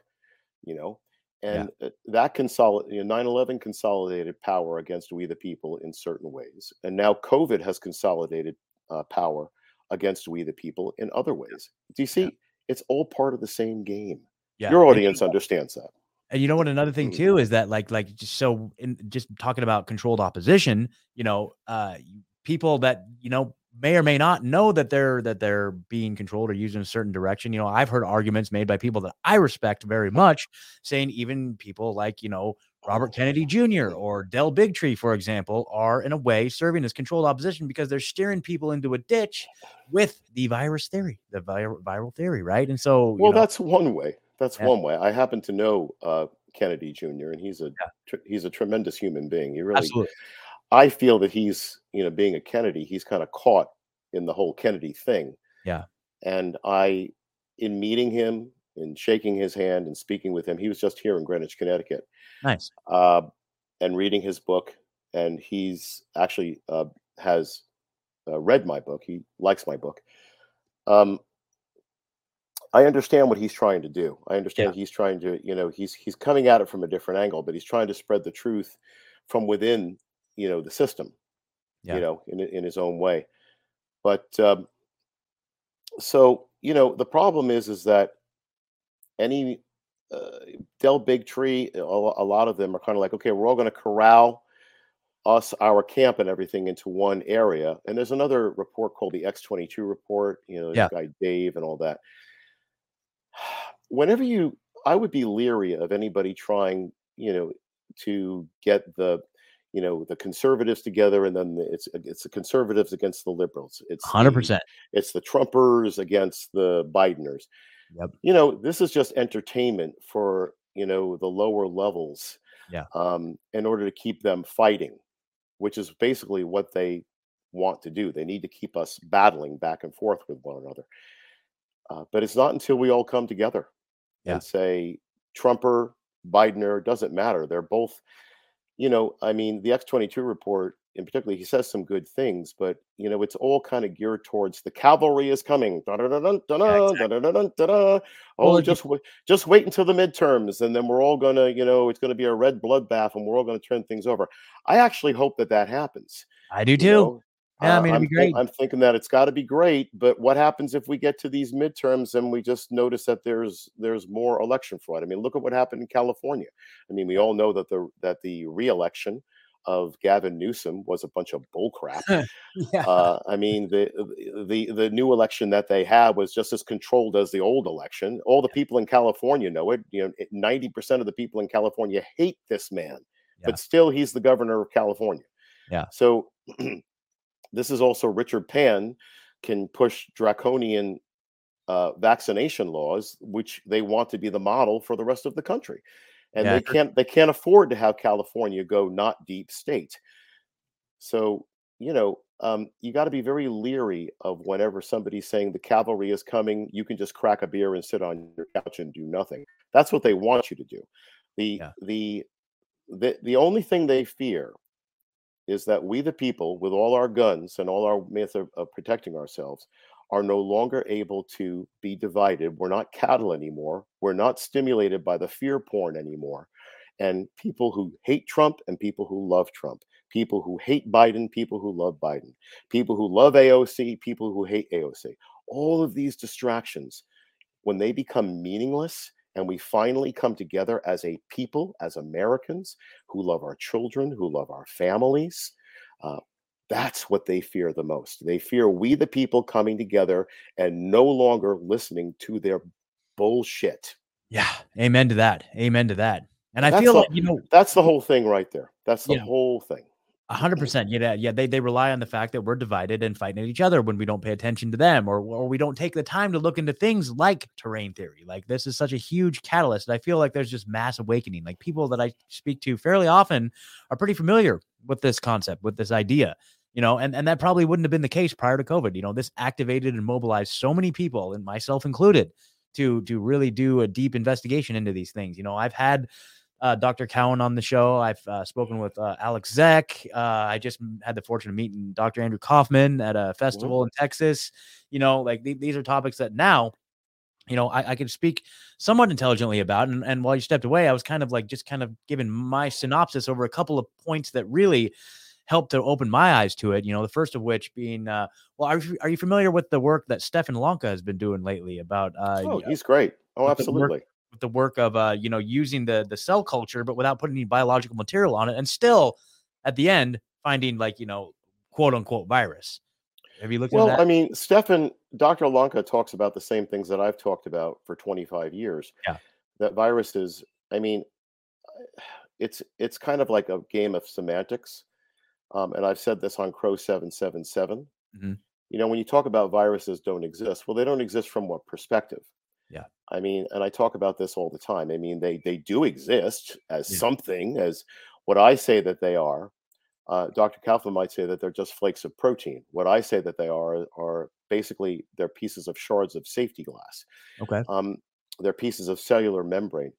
B: You know. And uh, that consolidate you know, 9-11 consolidated power against we the people in certain ways and now covid has consolidated uh, power against we the people in other ways do you see it's all part of the same game
A: Yeah.
B: your audience understands that
A: And you know what? Another thing
B: Mm.
A: too is that like like just so in just talking about controlled opposition, you know, uh, people that you know may or may not know that they're that they're being controlled or used in a certain direction. You know, I've heard arguments made by people that I respect very much, saying even people like you know Robert Kennedy Jr. or Del Bigtree, for example, are in a way serving as controlled opposition because they're steering people into a ditch with the virus theory, the vir- viral theory, right? And so,
B: well
A: know,
B: that's one way that's
A: Yeah.
B: one way i happen to know uh, kennedy jr and he's a tr- he's a tremendous human being he really
A: absolutely,
B: I feel that he's, you know, being a Kennedy, he's kind of caught in the whole Kennedy thing.
A: Yeah.
B: And I, in meeting him, in shaking his hand and speaking with him, he was just here in Greenwich, Connecticut,
A: nice,
B: uh, and reading his book. And he's actually uh, has uh, read my book. He likes my book. Um, I understand what he's trying to do. I understand he's trying to, you know, he's he's coming at it from a different angle, but he's trying to spread the truth from within, you know, the system
A: Yeah.
B: you know, in in his own way. But um, so you know, the problem is is that any uh, Del Bigtree, a, a lot of them are kind of like, okay, we're all going to corral us, our camp, and everything into one area. And there's another report called the X22 report. You know,
A: Yeah.
B: guy Dave and all that. Whenever you, I would be leery of anybody trying, you know, to get the you know the conservatives together and then it's it's the conservatives against the liberals it's
A: hundred percent.
B: it's the trumpers against the bideners
A: Yep.
B: you know this is just entertainment for you know the lower levels
A: Yeah.
B: um in order to keep them fighting which is basically what they want to do they need to keep us battling back and forth with one another uh, but it's not until we all come together
A: Yeah.
B: and say trumper bidener doesn't matter they're both you know, I mean, the X twenty two report in particular, he says some good things, but you know, it's all kind of geared towards the cavalry is coming. Oh, just wait, just wait until the midterms, and then we're all gonna, you know, it's gonna be a red bloodbath, and we're all gonna turn things over. I actually hope that that happens.
A: I do
B: You
A: too.
B: know,
A: Yeah, I
B: uh,
A: mean,
B: I'm. I'm thinking that it's got to be great, but what happens if we get to these midterms and we just notice that there's there's more election fraud? I mean, look at what happened in California. I mean, we all know that the that the reelection of Gavin Newsom was a bunch of bullcrap.
A: yeah.
B: Uh, I mean, the, the the new election that they had was just as controlled as the old election. All the people in California know it. You know, ninety percent of the people in California hate this man,
A: Yeah.
B: but still, he's the governor of California.
A: Yeah.
B: So, this is also Richard Pan can push draconian uh, vaccination laws, which they want to be the model for the rest of the country, and
A: Yeah,
B: they can't they can't afford to have California go not deep state. So you know, um, you got to be very leery of whenever somebody's saying the cavalry is coming, you can just crack a beer and sit on your couch and do nothing. That's what they want you to do. The
A: Yeah.
B: the the the only thing they fear is that we the people with all our guns and all our myth of, of protecting ourselves are no longer able to be divided. We're not cattle anymore. We're not stimulated by the fear porn anymore. And people who hate trump and people who love trump people who hate biden people who love biden people who love aoc people who hate aoc all of these distractions when they become meaningless and we finally come together as a people, as Americans who love our children, who love our families, uh, that's what they fear the most. They fear we, the people, coming together and no longer listening to their bullshit.
A: Yeah. Amen to that. Amen to that. And I feel
B: the-
A: like, you know,
B: That's the whole thing right there. That's the
A: Yeah.
B: whole thing.
A: Hundred percent. Yeah, yeah. They they rely on the fact that we're divided and fighting at each other when we don't pay attention to them, or or we don't take the time to look into things like terrain theory. Like this is such a huge catalyst. And I feel like there's just mass awakening. Like people that I speak to fairly often are pretty familiar with this concept, with this idea. You know, and, and that probably wouldn't have been the case prior to COVID. You know, this activated and mobilized so many people, and myself included, to to really do a deep investigation into these things. You know, I've had uh, Dr. Cowan on the show. I've uh, spoken with uh, Alec Zeck. Uh, I just had the fortune of meeting Dr. Andrew Kaufman at a festival in Texas. You know, like th- these are topics that now, you know, I, I could speak somewhat intelligently about. And, and while you stepped away, I was kind of like just kind of giving my synopsis over a couple of points that really helped to open my eyes to it. You know, the first of which being, uh, well, are you, are you familiar with the work that Stefan Lanka has been doing lately about uh,
B: Oh, he's great. Oh,
A: with the work-
B: absolutely.
A: With the work of uh you know using the the cell culture but without putting any biological material on it and still at the end finding like you know quote unquote virus have you looked?
B: Well, I mean, Stefan, Dr. Lanka talks about the same things that I've talked about for 25 years.
A: Yeah.
B: That viruses, I mean, it's it's kind of like a game of semantics. Um, and I've said this on Crow 777.
A: Mhm.
B: You know, when you talk about viruses don't exist, well, they don't exist from what perspective?
A: Yeah.
B: I mean, and I talk about this all the time. I mean, they they do exist as
A: Yeah.
B: something, as what I say that they are. Uh, Dr. Kaufman might say that they're just flakes of protein. What I say that they are are basically they're pieces of shards of safety glass.
A: okay
B: Um, they're pieces of cellular membrane.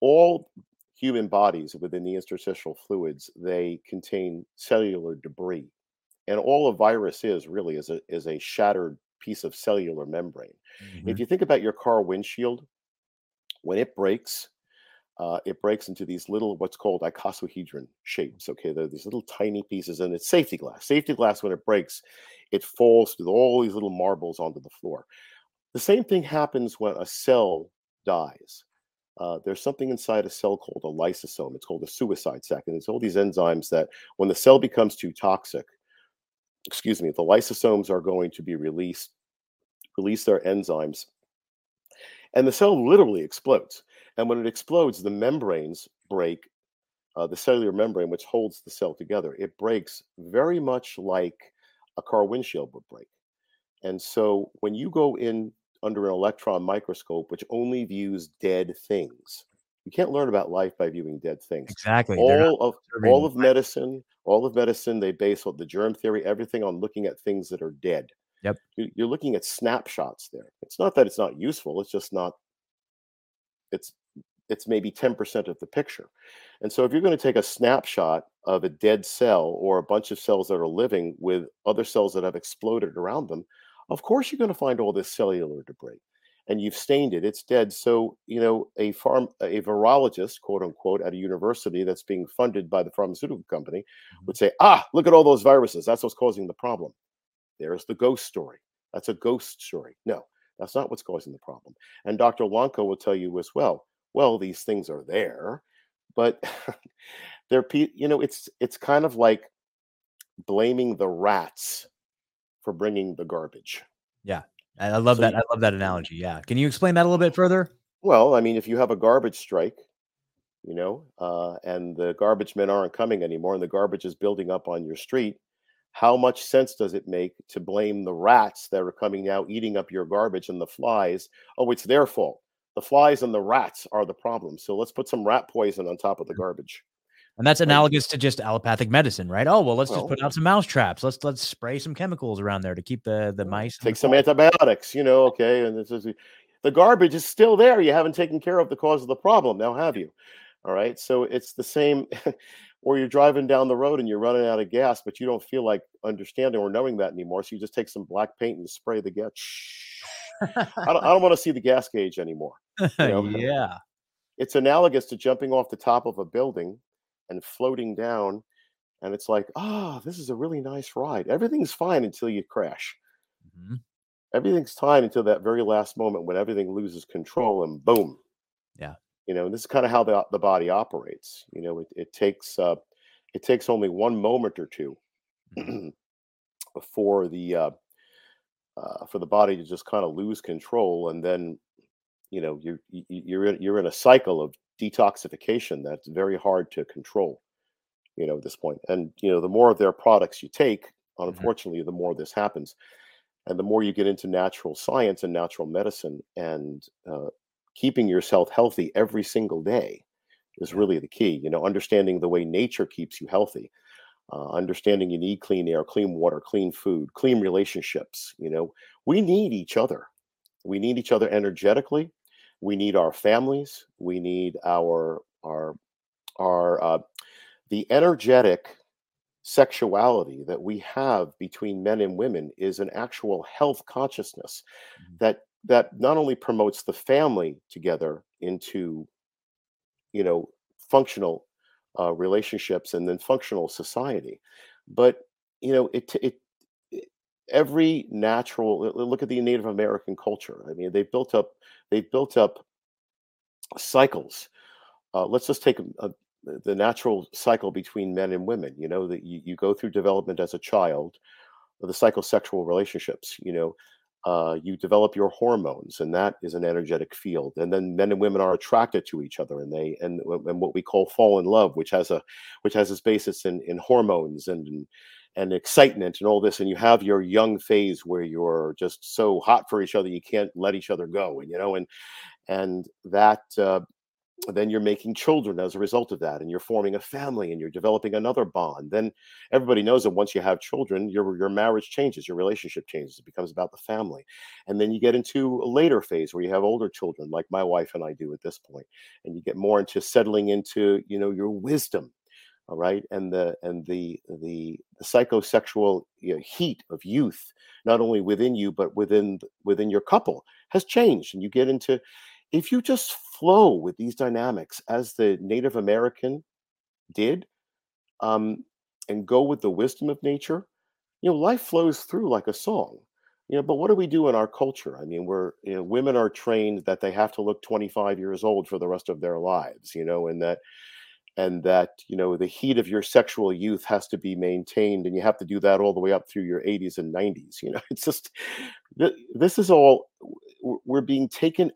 B: All human bodies within the interstitial fluids they contain cellular debris, and all a virus is really is a is a shattered piece of cellular membrane.
A: Mhm.
B: If you think about your car windshield, when it breaks, uh, it breaks into these little what's called icosahedron shapes. Okay, they're these little tiny pieces, and it's safety glass. Safety glass, when it breaks, it falls with all these little marbles onto the floor. The same thing happens when a cell dies. Uh, there's something inside a cell called a lysosome. It's called a suicide sac, and it's all these enzymes that, when the cell becomes too toxic, excuse me, the lysosomes are going to be released, release their enzymes, and the cell literally explodes. And when it explodes, the membranes break, uh, the cellular membrane, which holds the cell together, it breaks very much like a car windshield would break. And so when you go in under an electron microscope, which only views dead things, you can't learn about life by viewing dead things.
A: exactly
B: All of all of medicine, all of medicine, they base on the germ theory, everything on looking at things that are dead.
A: Yep.
B: You- You're looking at snapshots there. It's not that it's not useful. It's just not. It's it's maybe 10% of the picture. And so if you're going to take a snapshot of a dead cell or a bunch of cells that are living with other cells that have exploded around them, of course you're going to find all this cellular debris. And you've stained it, it's dead. So, you know, a farm a virologist, quote unquote, at a university that's being funded by the pharmaceutical company
A: Mm-hmm.
B: would say, ah, look at all those viruses. That's what's causing the problem. There's the ghost story. That's a ghost story. No, that's not what's causing the problem. And Dr. Lanka will tell you as well. Well, these things are there, but they're pe- you know it's it's kind of like blaming the rats for bringing the garbage.
A: Yeah. I, I love
B: So
A: that.
B: you-
A: I love that analogy. Yeah. Can you explain that a little bit further?
B: Well, I mean, if you have a garbage strike, you know, uh, and the garbage men aren't coming anymore, and the garbage is building up on your street, how much sense does it make to blame the rats that are coming now eating up your garbage and the flies? Oh, it's their fault. The flies and the rats are the problem. So let's put some rat poison on top of the mm. garbage.
A: And that's analogous to just allopathic medicine, right? Oh well, let's just put out some mouse traps. Let's let's spray some chemicals around there to keep the the mice.
B: Take
A: the
B: some
A: flies.
B: antibiotics, you know, okay. And this is the garbage is still there. You haven't taken care of the cause of the problem. Now have you? All right. So it's the same or you're driving down the road and you're running out of gas, but you don't feel like understanding or knowing that anymore. So you just take some black paint and spray the gas. I don't, I don't want to see the gas gauge anymore. know?
A: yeah.
B: It's analogous to jumping off the top of a building and floating down. And it's like, ah, this is a really nice ride. Everything's fine until you crash.
A: Mhm.
B: everything's fine until that very last moment when everything loses control and boom.
A: Yeah.
B: You know, this is kind of how the the body operates. You know, it, it takes uh it takes only one moment or two for the uh, uh for the body to just kind of lose control and then you know you're you- you're in, you're in a cycle of detoxification that's very hard to control you know at this point. And you know the more of their products you take unfortunately the more this happens. And the more you get into natural science and natural medicine and uh, keeping yourself healthy every single day is really the key you know understanding the way nature keeps you healthy uh, understanding you need clean air clean water clean food clean relationships you know. We need each other. We need each other energetically. We need our families. We need our our our uh, the energetic sexuality that we have between men and women is an actual health consciousness
A: Mhm.
B: that that not only promotes the family together into you know functional uh, relationships and then functional society but you know it it it- every natural look at the native american culture. I mean they've built up they've built up cycles. Uh, let's just take a, a, the natural cycle between men and women you know that you, you go through development as a child the psychosexual relationships you know uh, you develop your hormones and that is an energetic field and then men and women are attracted to each other and they and, and what we call fall in love which has a which has its basis in in hormones and and, and excitement and all this and you have your young phase where you're just so hot for each other you can't let each other go and you know and and that uh, then you're making children as a result of that and you're forming a family and you're developing another bond. Then everybody knows that once you have children your your marriage changes your relationship changes it becomes about the family. And then you get into a later phase where you have older children like my wife and I do at this point and you get more into settling into you know your wisdom all right? And the and the the, the psychosexual you know, heat of youth not only within you but within within your couple has changed and you get into if you just flow with these dynamics as the native american did um, and go with the wisdom of nature you know life flows through like a song. You know but what do we do in our culture? I mean we're you know women are trained that they have to look 25 years old for the rest of their lives you know and that and that you know the heat of your sexual youth has to be maintained and you have to do that all the way up through your 80s and 90s you know? It's just this is all we're being taken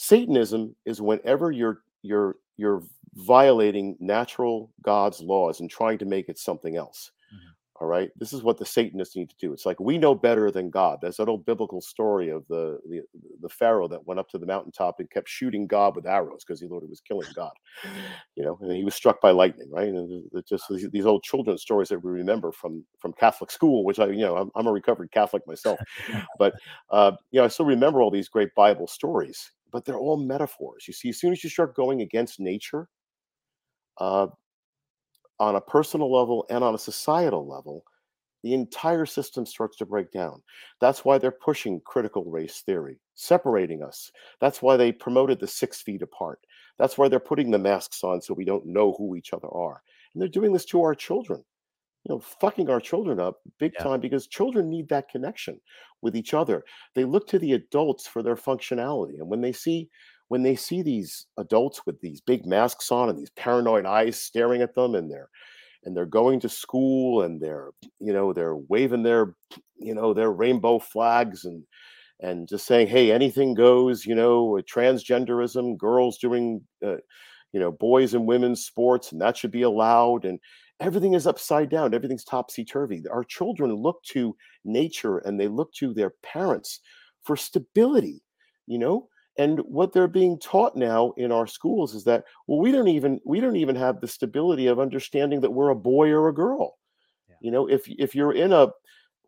B: satanism is whenever you're you're you're violating natural god's laws and trying to make it something else
A: Mhm.
B: all right? This is what the satanists need to do. It's like we know better than god. There's that old biblical story of the the, the pharaoh that went up to the mountaintop and kept shooting god with arrows because he thought he was killing god you know? And he was struck by lightning right? And just these, these old children's stories that we remember from from catholic school which i you know i'm, I'm a recovered catholic myself. But uh, you know i still remember all these great bible stories but they're all metaphors. You see, as soon as you start going against nature, uh, on a personal level and on a societal level, the entire system starts to break down. That's why they're pushing critical race theory, separating us. That's why they promoted the six feet apart. That's why they're putting the masks on so we don't know who each other are. And they're doing this to our children, you know, fucking our children up big
A: Yeah.
B: time because children need that connection with each other. They look to the adults for their functionality. And when they see when they see these adults with these big masks on and these paranoid eyes staring at them and they're and they're going to school and they're you know they're waving their you know their rainbow flags and and just saying hey anything goes you know transgenderism girls doing uh, you know boys and women's sports and that should be allowed and everything is upside down everything's topsy-turvy. Our children look to nature and they look to their parents for stability you know? And what they're being taught now in our schools is that well we don't even we don't even have the stability of understanding that we're a boy or a girl.
A: Yeah.
B: you know if if you're in a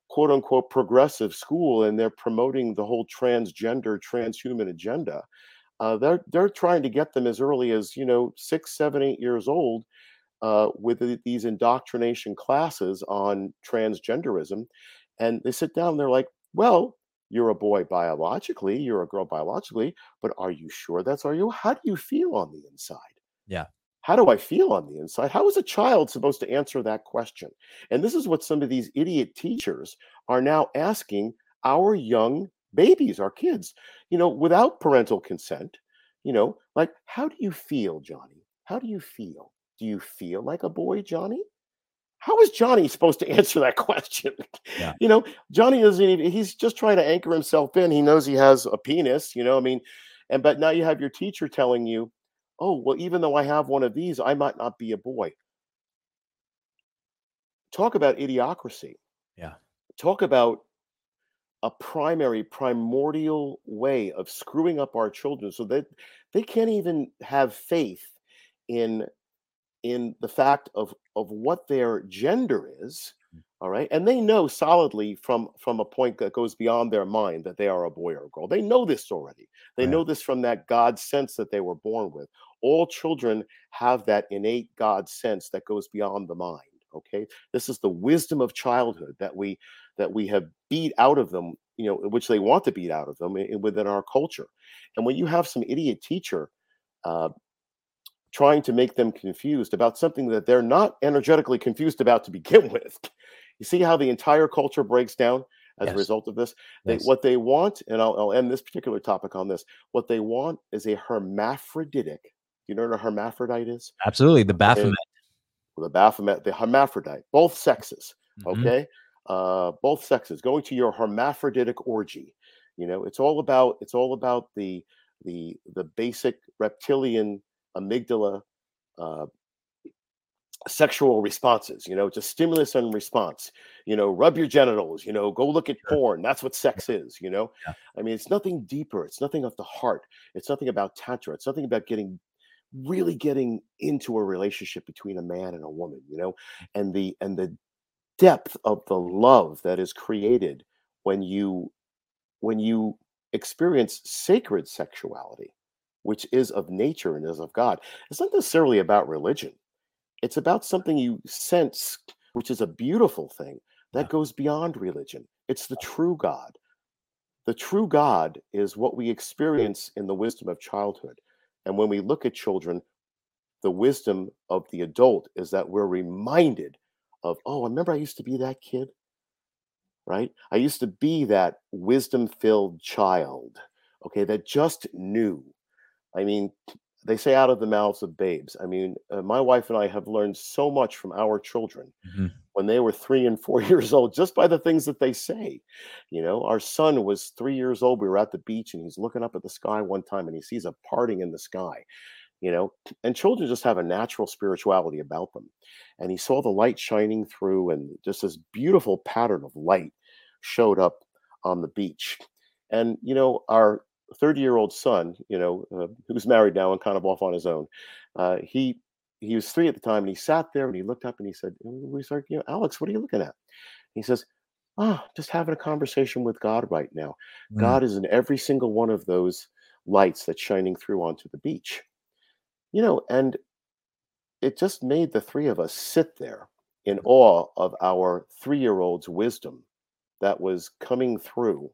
B: quote unquote progressive school and they're promoting the whole transgender transhuman agenda uh, they're they're trying to get them as early as you know six seven eight years old uh, with the- these indoctrination classes on transgenderism and they sit down and they're like well you're a boy biologically you're a girl biologically but are you sure that's are you? How do you feel on the inside?
A: Yeah.
B: how do i feel on the inside? How is a child supposed to answer that question? And this is what some of these idiot teachers are now asking our young babies our kids you know without parental consent you know like how do you feel johnny? How do you feel do you feel like a boy johnny? How is johnny supposed to answer that question?
A: Yeah.
B: you know johnny doesn't even he's just trying to anchor himself in. He knows he has a penis you know i mean and but now you have your teacher telling you oh well even though i have one of these i might not be a boy. Talk about idiocracy.
A: Yeah.
B: talk about a primary primordial way of screwing up our children so that they can't even have faith in in the fact of of what their gender is hmm. all right and they know solidly from from a point that goes beyond their mind that they are a boy or a girl. They know this already. They
A: Right.
B: know this from that god sense that they were born with. All children have that innate god sense that goes beyond the mind okay? This is the wisdom of childhood that we that we have beat out of them you know which they want to beat out of them i- within our culture. And when you have some idiot teacher uh, trying to make them confused about something that they're not energetically confused about to begin with you see how the entire culture breaks down as
A: Yes.
B: a result of this they,
A: Yes.
B: what they want and I'll, I'll end this particular topic on this what they want is a hermaphroditic you know what a hermaphrodite is
A: Absolutely. The Baphomet.
B: the baphomet the hermaphrodite both sexes
A: Mhm.
B: okay uh both sexes going to your hermaphroditic orgy you know it's all about it's all about the the the basic reptilian amygdala uh sexual responses you know it's a stimulus and response you know rub your genitals you know go look at
A: Sure.
B: porn that's what sex is you know
A: Yeah.
B: i mean it's nothing deeper it's nothing of the heart it's nothing about tantra it's nothing about getting really getting into a relationship between a man and a woman you know and the and the depth of the love that is created when you when you experience sacred sexuality which is of nature and is of god. It's not necessarily about religion. It's about something you sense which is a beautiful thing that goes beyond religion. It's the true god. The true god is what we experience in the wisdom of childhood. And when we look at children the wisdom of the adult is that we're reminded of oh I remember i used to be that kid? Right? I used to be that wisdom filled child okay that just knew i mean they say out of the mouths of babes. I mean uh, my wife and i have learned so much from our children
A: Mhm.
B: when they were three and four years old just by the things that they say. You know our son was three years old we were at the beach and he's looking up at the sky one time and he sees a parting in the sky you know and children just have a natural spirituality about them. And he saw the light shining through and just this beautiful pattern of light showed up on the beach. And you know our 30 year old son you know uh, who's married now and kind of off on his own uh, he he was three at the time and he sat there and he looked up and he said we started you know alex what are you looking at he says ah just having a conversation with god right now
A: Mm.
B: god is in every single one of those lights that's shining through onto the beach. You know, and it just made the three of us sit there in awe of our three year old's wisdom that was coming through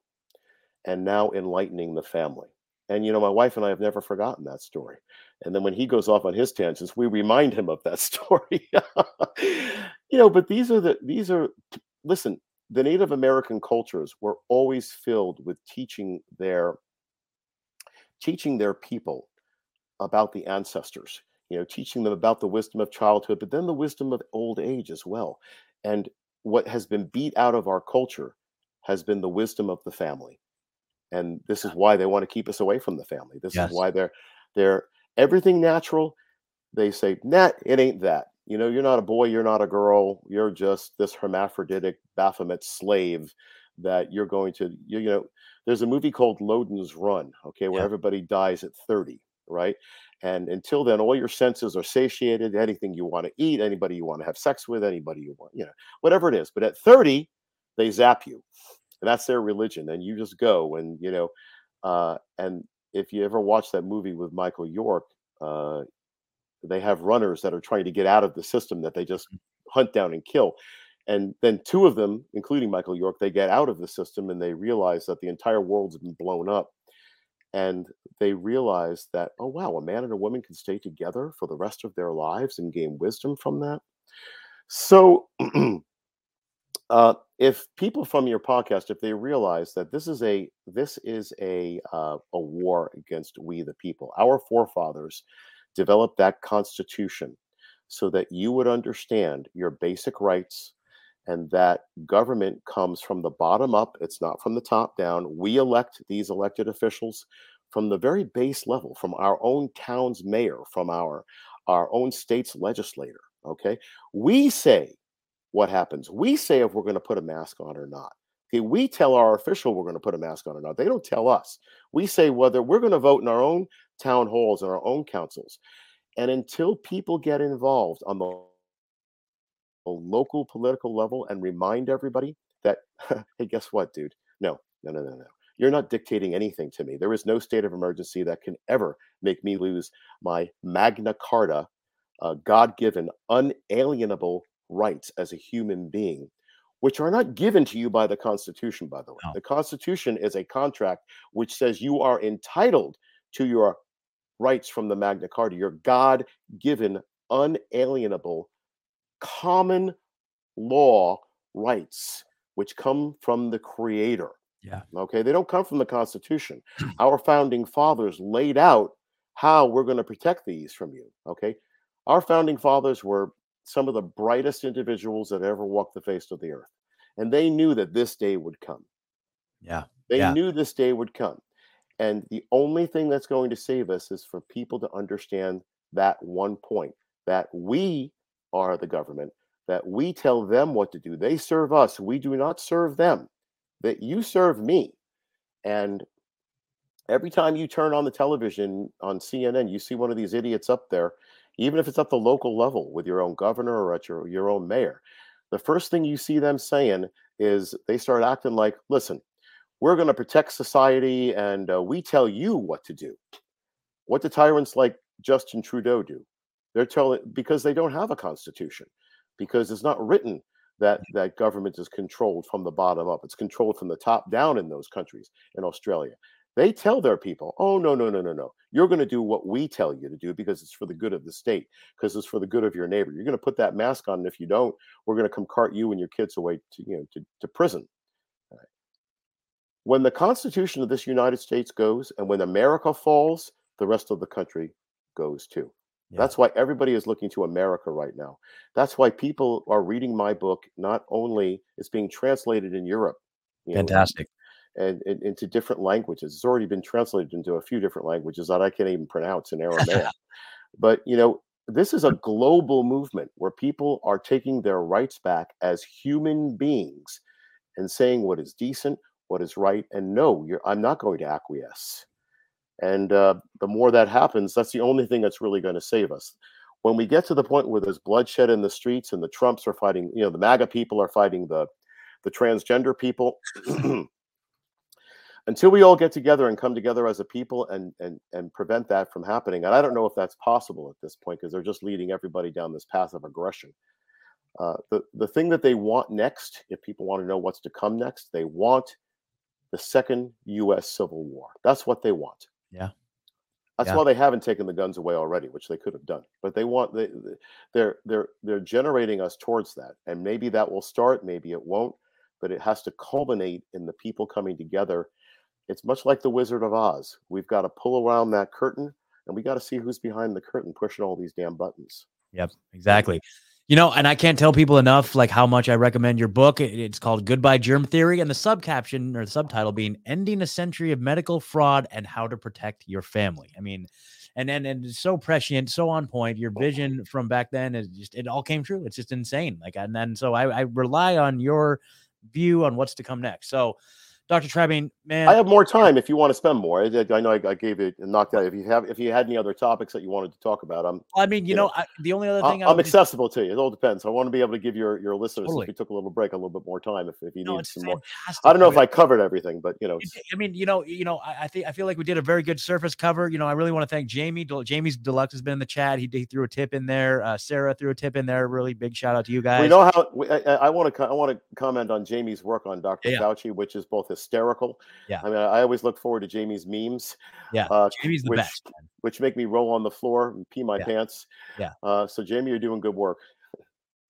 B: and now enlightening the family. And you know, my wife and I have never forgotten that story. And then when he goes off on his tangents, we remind him of that story. you know, but these are the these are listen, the Native American cultures were always filled with teaching their teaching their people about the ancestors, you know, teaching them about the wisdom of childhood, but then the wisdom of old age as well. And what has been beat out of our culture has been the wisdom of the family. And this is why they want to keep us away from the family. This yes. is why they're they're everything natural. They say, nah, it ain't that. You know, you're not a boy, you're not a girl, you're just this hermaphroditic Baphomet slave that you're going to, you, you know, there's a movie called Logan's Run, okay, where yeah. everybody dies at 30, right? And until then, all your senses are satiated. Anything you want to eat, anybody you want to have sex with, anybody you want, you know, whatever it is. But at 30, they zap you that's their religion and you just go and you know uh, and if you ever watch that movie with michael york uh, they have runners that are trying to get out of the system that they just mm. hunt down and kill and then two of them including michael york they get out of the system and they realize that the entire world's been blown up and they realize that oh wow a man and a woman can stay together for the rest of their lives and gain wisdom from that so uh, if people from your podcast, if they realize that this is a this is a uh, a war against we the people, our forefathers developed that constitution so that you would understand your basic rights and that government comes from the bottom up it's not from the top down. We elect these elected officials from the very base level from our own town's mayor from our our own state's legislator okay? We say what happens. We say if we're going to put a mask on or not. Okay, we tell our official we're going to put a mask on or not. They don't tell us. We say whether we're going to vote in our own town halls and our own councils. And until people get involved on the local political level and remind everybody that, hey, guess what, dude? No, no, no, no, no. You're not dictating anything to me. There is no state of emergency that can ever make me lose my Magna Carta, uh, God given, unalienable rights as a human being, which are not given to you by the Constitution, by the way. No. The Constitution is a contract which says you are entitled to your rights from the Magna Carta, your God given, unalienable, common law rights, which come from the Creator.
A: Yeah.
B: Okay. They don't come from the Constitution. Our founding fathers laid out how we're going to protect these from you. Okay. Our founding fathers were some of the brightest individuals that ever walked the face of the earth. And they knew that this day would come.
A: Yeah.
B: They
A: yeah.
B: knew this day would come. And the only thing that's going to save us is for people to understand that one point that we are the government, that we tell them what to do. They serve us, we do not serve them, that you serve me. And every time you turn on the television on CNN, you see one of these idiots up there even if it's at the local level with your own governor or at your, your own mayor. The first thing you see them saying is they start acting like, listen, we're going to protect society and uh, we tell you what to do. What do tyrants like Justin Trudeau do? They're telling because they don't have a constitution, because it's not written that that government is controlled from the bottom up. It's controlled from the top down in those countries. In Australia, they tell their people, oh, no, no, no, no, no. You're going to do what we tell you to do because it's for the good of the state, because it's for the good of your neighbor. You're going to put that mask on. And if you don't, we're going to come cart you and your kids away to, you know, to, to prison. Right. When the Constitution of this United States goes and when America falls, the rest of the country goes too. Yeah. That's why everybody is looking to America right now. That's why people are reading my book. Not only it's being translated in Europe,
A: Fantastic.
B: And, and, into different languages. It's already been translated into a few different languages that I can't even pronounce in Aramaic. but you know, this is a global movement where people are taking their rights back as human beings and saying what is decent, what is right, and no, I'm not going to acquiesce. And uh, the more that happens, that's the only thing that's really going to save us. When we get to the point where there's bloodshed in the streets and the Trumps are fighting, you know, the MAGA people are fighting the the transgender people, until we all get together and come together as a people and and and prevent that from happening. And I don't know if that's possible at this point because they're just leading everybody down this path of aggression. Uh, the the thing that they want next, if people want to know what's to come next, they want the second U.S. Civil War. That's what they want.
A: Yeah.
B: That's
A: Yeah.
B: why they haven't taken the guns away already, which they could have done. But they want they they're they're they're generating us towards that, and maybe that will start, maybe it won't, but it has to culminate in the people coming together. It's much like the Wizard of Oz. We've got to pull around that curtain, and we got to see who's behind the curtain pushing all these damn buttons.
A: Yep, exactly. You know, and I can't tell people enough like how much I recommend your book. It's called Goodbye Germ Theory, and the subcaption or the subtitle being "Ending a Century of Medical Fraud and How to Protect Your Family." I mean, and and and so prescient, so on point. Your oh, vision from back then is just it all came true. It's just insane. Like, and then so I, I rely on your view on what's to come next. So, Dr. Trebing, man,
B: I have more time if you want to spend more. I, I know I, I gave it and knocked out. If you have, if you had any other topics that you wanted to talk about, I'm
A: I mean, you
B: you
A: know,
B: know,
A: I, the only other thing I just-
B: accessible to you. It all depends. I want to be able to give your your listeners,
A: Totally.
B: if we took a little break, a little bit more time. If, if you
A: no,
B: need some more. I don't know if I covered everything, but you know,
A: I mean, you know, you know, I, I think I feel like we did a very good surface cover. You know, I really want to thank Jamie. Jamie's Deluxe has been in the chat. He, he threw a tip in there. Uh, Sarah threw a tip in there. Really big shout out to you guys.
B: we know how. We, I, want to. I want to comment on Jamie's work on Dr.
A: Yeah.
B: Fauci, which is both hysterical.
A: Yeah.
B: I mean, I always look forward to Jamie's memes.
A: Yeah,
B: uh,
A: Jamie's the
B: which,
A: best.
B: which make me roll on the floor and pee my
A: Yeah.
B: pants.
A: Yeah.
B: Uh, so Jamie, you're doing good work.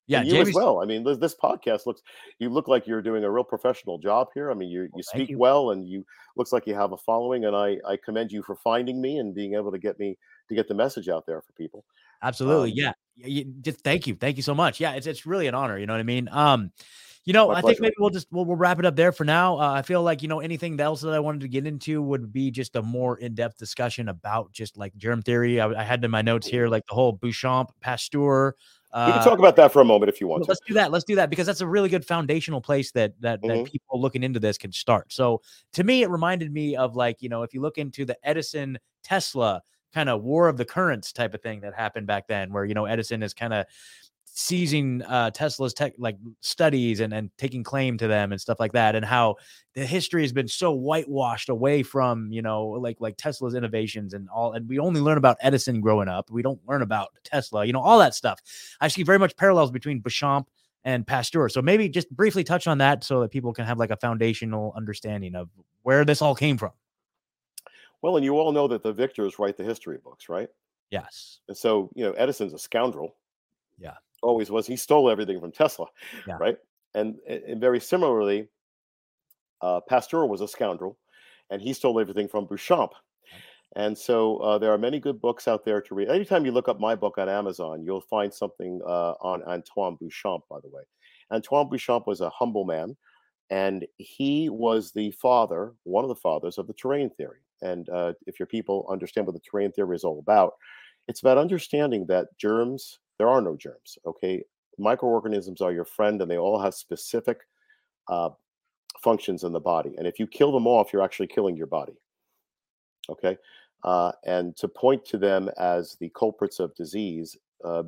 A: Yeah,
B: and you
A: Jamie's
B: as well. I mean, this, this podcast looks. You look like you're doing a real professional job here. I mean, you you
A: thank
B: speak
A: you.
B: well, and you looks like you have a following. And I I commend you for finding me and being able to get me to get the message out there for people.
A: Absolutely.
B: Um,
A: yeah. Y- y- Just thank you. Thank you so much. Yeah, it's it's really an honor. You know what I mean? Um, you know,
B: My
A: I think maybe we'll just we'll, we'll wrap it up there for now. Uh, I feel like you know anything else that I wanted to get into would be just a more in depth discussion about just like germ theory. I, I had in my notes here like the whole Béchamp, Pasteur. Uh,
B: we can talk about that for a moment if you want
A: let's do that. Let's do that because that's a really good foundational place that that that
B: Mhm.
A: people looking into this can start. So to me, it reminded me of like you know if you look into the Edison Tesla kind of war of the currents type of thing that happened back then, where you know Edison is kind of seizing uh Tesla's tech like studies and and taking claim to them and stuff like that, and how the history has been so whitewashed away from you know like like Tesla's innovations and all, and we only learn about Edison growing up. We don't learn about Tesla, you know, all that stuff. I see very much parallels between Béchamp and Pasteur. So maybe just briefly touch on that so that people can have like a foundational understanding of where this all came from.
B: Well, and you all know that the victors write the history books, right?
A: Yes.
B: And so, you know, Edison's a scoundrel.
A: Yeah.
B: Always was. He stole everything from Tesla,
A: Yeah.
B: right? And, and very similarly, uh, Pasteur was a scoundrel, and he stole everything from Béchamp. And so uh, there are many good books out there to read. Anytime you look up my book on Amazon, you'll find something uh, on Antoine Béchamp, by the way. Antoine Béchamp was a humble man, and he was the father, one of the fathers of the terrain theory. And uh, if your people understand what the terrain theory is all about, it's about understanding that germs, there are no germs, okay? Microorganisms are your friend, and they all have specific uh, functions in the body. And if you kill them off, you're actually killing your body. Okay. Uh, and to point to them as the culprits of disease uh,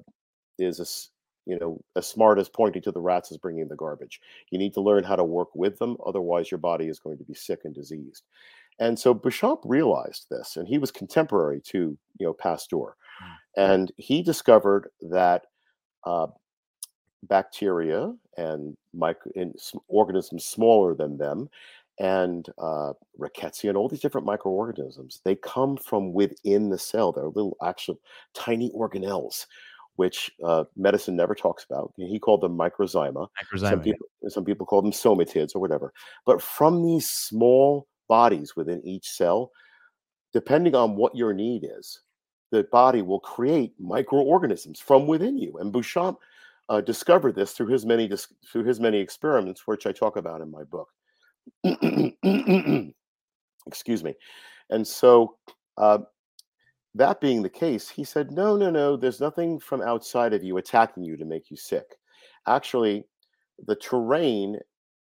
B: is as you know as smart as pointing to the rats as bringing the garbage. You need to learn how to work with them, otherwise your body is going to be sick and diseased. And so Béchamp realized this, and he was contemporary to you know Pasteur, and he discovered that uh, bacteria and micro in, organisms smaller than them and uh, rickettsia and all these different microorganisms they come from within the cell. They're little actual tiny organelles which uh, medicine never talks about. He called them microzyma. Some
A: Microzyma, yeah.
B: some people call them somatids or whatever. But from these small bodies within each cell depending on what your need is the body will create microorganisms from within you and béchamp uh, discovered this through his many through his many experiments which i talk about in my book. Excuse me. And so uh, that being the case he said no no no there's nothing from outside of you attacking you to make you sick. Actually the terrain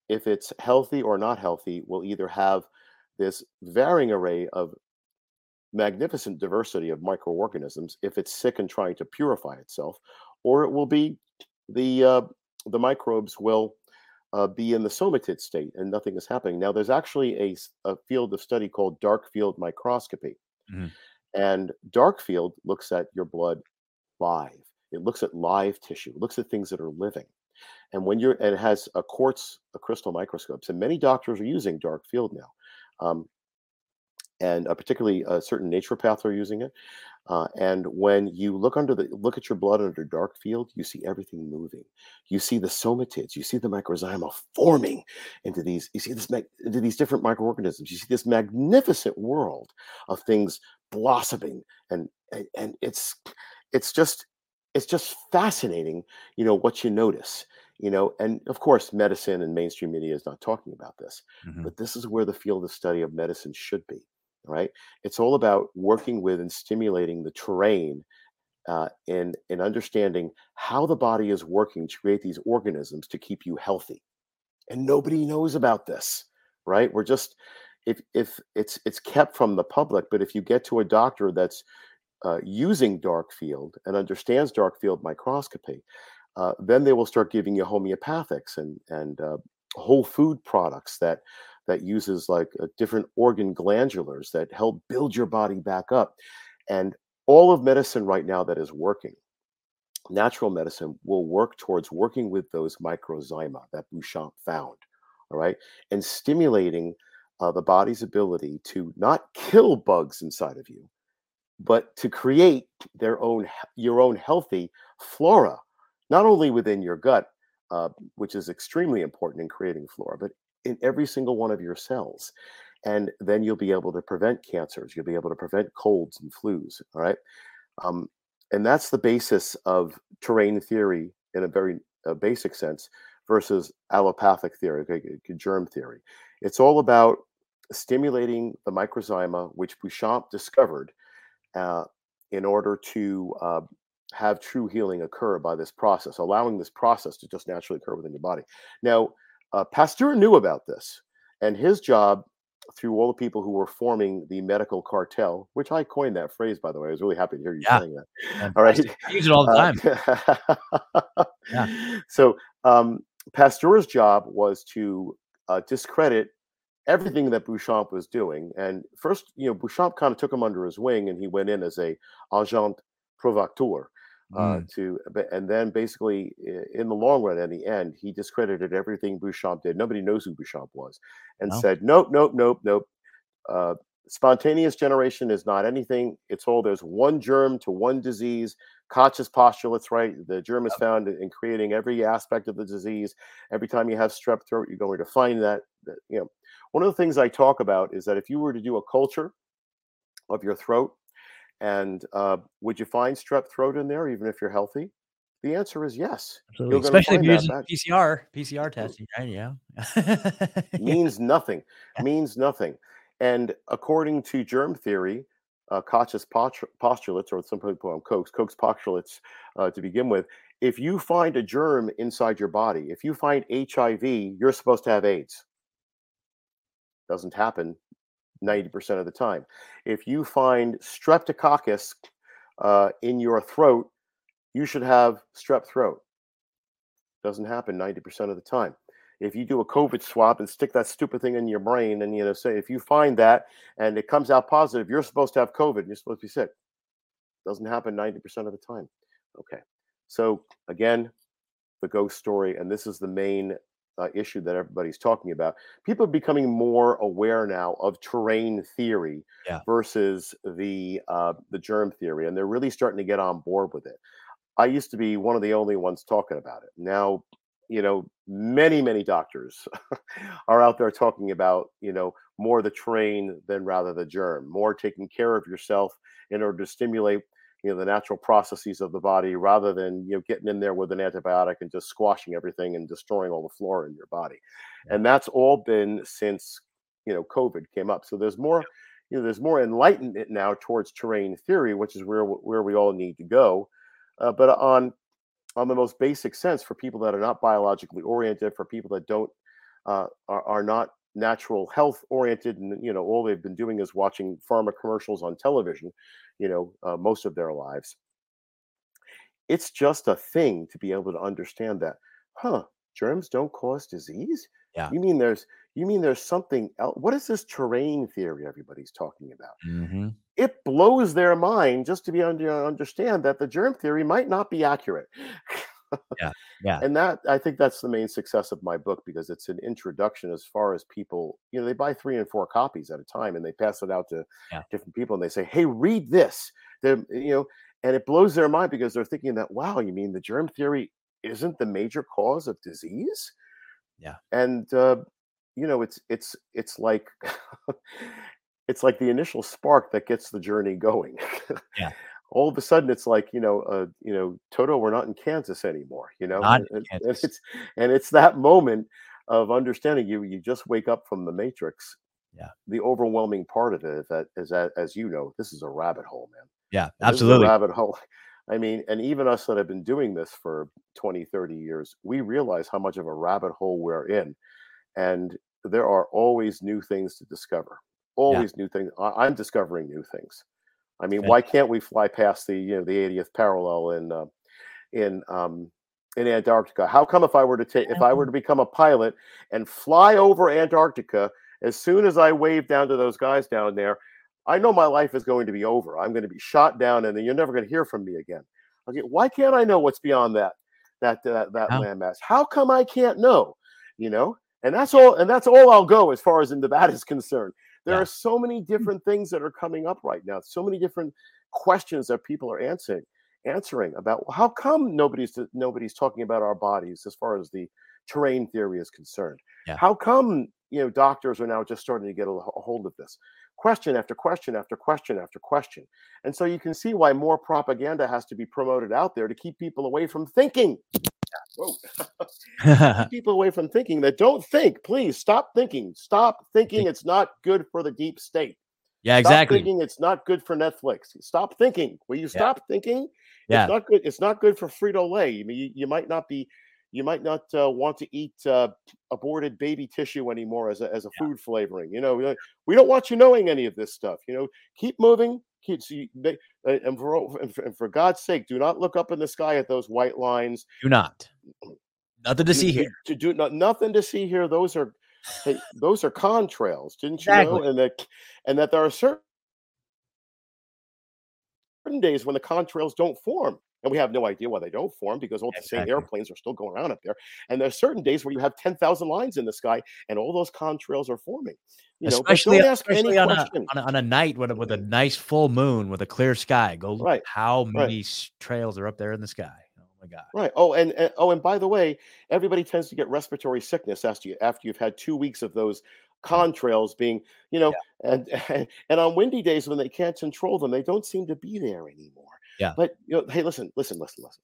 B: if it's healthy or not healthy will either have this varying array of magnificent diversity of microorganisms if it's sick and trying to purify itself or it will be the uh, the microbes will uh, be in the somatid state and nothing is happening. Now, there's actually a, a field of study called dark field microscopy. Mm-hmm. And dark field looks at your blood live. It looks at live tissue. It looks at things that are living. And when you're, and it has a quartz, a crystal microscopes, and many doctors are using dark field now. Um, and uh, particularly uh, certain naturopaths are using it. Uh, and when you look under the look at your blood under dark field, you see everything moving. You see the somatids, you see the microzyma forming into these. You see this into these different microorganisms. You see this magnificent world of things blossoming, and and, and it's it's just it's just fascinating. You know what you notice. You know, and of course, medicine and mainstream media is not talking about this, mm-hmm. but this is where the field of study of medicine should be right? It's all about working with and stimulating the terrain uh, in, in understanding how the body is working to create these organisms to keep you healthy. And nobody knows about this, right? We're just, if, if it's, it's kept from the public, but if you get to a doctor that's uh, using dark field and understands dark field microscopy, uh, then they will start giving you homeopathics and, and uh, whole food products that that uses like different organ glandulars that help build your body back up. And all of medicine right now that is working, natural medicine will work towards working with those microzyma that Béchamp found, all right, and stimulating uh, the body's ability to not kill bugs inside of you, but to create their own your own healthy flora, not only within your gut, uh, which is extremely important in creating flora, but in every single one of your cells. And then you'll be able to prevent cancers. You'll be able to prevent colds and flus. All right. Um, and that's the basis of terrain theory in a very uh, basic sense versus allopathic theory, germ theory. It's all about stimulating the microzyma, which Béchamp discovered uh, in order to uh, have true healing occur by this process, allowing this process to just naturally occur within your body. Now, uh, Pasteur knew about this, and his job through all the people who were forming the medical cartel, which I coined that phrase, by the way. I was really happy to hear you yeah. saying that. All right.
A: I use it all the time.
B: Uh, yeah. So um, Pasteur's job was to uh, discredit everything that Béchamp was doing. And first, you know, Béchamp kind of took him under his wing and he went in as a agent provocateur uh, mm. to and then basically in the long run in the end he discredited everything Béchamp did. Nobody knows who Béchamp was and no. said nope nope nope nope uh, spontaneous generation is not anything. It's all there's one germ to one disease. Koch's postulates right? The germ is found in creating every aspect of the disease. Every time you have strep throat you're going to find that, that you know. One of the things I talk about is that if you were to do a culture of your throat and uh, would you find strep throat in there, even if you're healthy? The answer is yes.
A: Absolutely. Especially if you're using PCR, PCR testing, right? Yeah.
B: means nothing. Means nothing. And according to germ theory, uh, Koch's postulates, or some people call them Koch's, Koch's postulates uh, to begin with, if you find a germ inside your body, if you find HIV, you're supposed to have AIDS. Doesn't happen 90% of the time. If you find streptococcus uh, in your throat, you should have strep throat. Doesn't happen 90% of the time. If you do a COVID swab and stick that stupid thing in your brain, and you know, say if you find that and it comes out positive, you're supposed to have COVID. You're supposed to be sick. Doesn't happen 90% of the time. Okay. So again, the ghost story, and this is the main uh, issue that everybody's talking about. People are becoming more aware now of terrain theory yeah. versus the uh, the germ theory, and they're really starting to get on board with it. I used to be one of the only ones talking about it. Now, you know, many many doctors are out there talking about you know more the terrain than rather the germ, more taking care of yourself in order to stimulate you know the natural processes of the body rather than you know getting in there with an antibiotic and just squashing everything and destroying all the flora in your body. And that's all been since you know covid came up. So there's more you know there's more enlightenment now towards terrain theory which is where where we all need to go. Uh, but on on the most basic sense for people that are not biologically oriented for people that don't uh, are, are not natural health oriented and you know all they've been doing is watching pharma commercials on television you know uh, most of their lives it's just a thing to be able to understand that huh germs don't cause disease?
A: Yeah.
B: You mean there's you mean there's something else? What is this terrain theory everybody's talking about?
A: Mm-hmm.
B: It blows their mind just to be under understand that the germ theory might not be accurate.
A: Yeah, yeah.
B: And that I think that's the main success of my book because it's an introduction as far as people, you know, they buy three and four copies at a time and they pass it out to
A: Yeah.
B: different people and they say, "Hey, read this." They're, you know, and it blows their mind because they're thinking that, "Wow, you mean the germ theory isn't the major cause of disease?"
A: Yeah.
B: And uh, you know, it's it's it's like it's like the initial spark that gets the journey going.
A: Yeah.
B: All of a sudden, it's like you know, uh, you know, Toto, we're not in Kansas anymore. You know, and, and- it's and it's that moment of understanding you. You just wake up from the matrix.
A: Yeah.
B: The overwhelming part of it is that is that as you know, this is a rabbit hole, man.
A: Yeah, absolutely.
B: rabbit hole. I mean, and even us that have been doing this for 20, 30 years, we realize how much of a rabbit hole we're in. And there are always new things to discover. Always new things. I'm discovering new things. I mean,
A: Okay.
B: why can't we fly past the you know the 80th parallel in uh, in um, in Antarctica? How come if I were to take if I were to become a pilot and fly over Antarctica, as soon as I wave down to those guys down there, I know my life is going to be over. I'm going to be shot down, and then you're never going to hear from me again. Okay, why can't I know what's beyond that that that, that
A: How?
B: landmass? How come I can't know? You know, and that's all. And that's all I'll go as far as into that is concerned. There
A: Yeah.
B: are so many different things that are coming up right now. So many different questions that people are answering answering about how come nobody's nobody's talking about our bodies as far as the terrain theory is concerned.
A: Yeah.
B: How come you know doctors are now just starting to get a, a hold of this? Question after question after question after question. And so you can see why more propaganda has to be promoted out there to keep people away from thinking. Whoa. people away from thinking that don't think. Please stop thinking. Stop thinking it's not good for the deep state.
A: yeah,
B: Stop
A: exactly.
B: thinking it's not good for Netflix. Stop thinking. Will you stop thinking?
A: Yeah.
B: It's not good. It's not good for Frito Lay. You, mean, you, you might not be. You might not uh, want to eat uh, aborted baby tissue anymore as a, as a
A: Yeah.
B: food flavoring. You know, we don't want you knowing any of this stuff. You know, keep moving. So you, they, uh, and, for, and, for, and for God's sake, do not look up in the sky at those white lines.
A: Do not. Nothing to
B: Do-
A: see here.
B: To do no, nothing to see here. Those are hey, those are contrails. Didn't you
A: Exactly.
B: know? And that and that there are certain certain days when the contrails don't form. And we have no idea why they don't form because all the same airplanes are still going around up there. And there's certain days where you have 10,000 lines in the sky and all those contrails are forming. You know,
A: especially especially on a, on a on a night with a, with a nice full moon with a clear sky. Go look
B: Right,
A: how many s- trails are up there in the sky. Oh my god.
B: Right. Oh, and, and oh, and by the way, everybody tends to get respiratory sickness after you after you've had two weeks of those contrails being, you know, and and on windy days when they can't control them, they don't seem to be there anymore.
A: Yeah.
B: But you know, hey, listen, listen, listen, listen.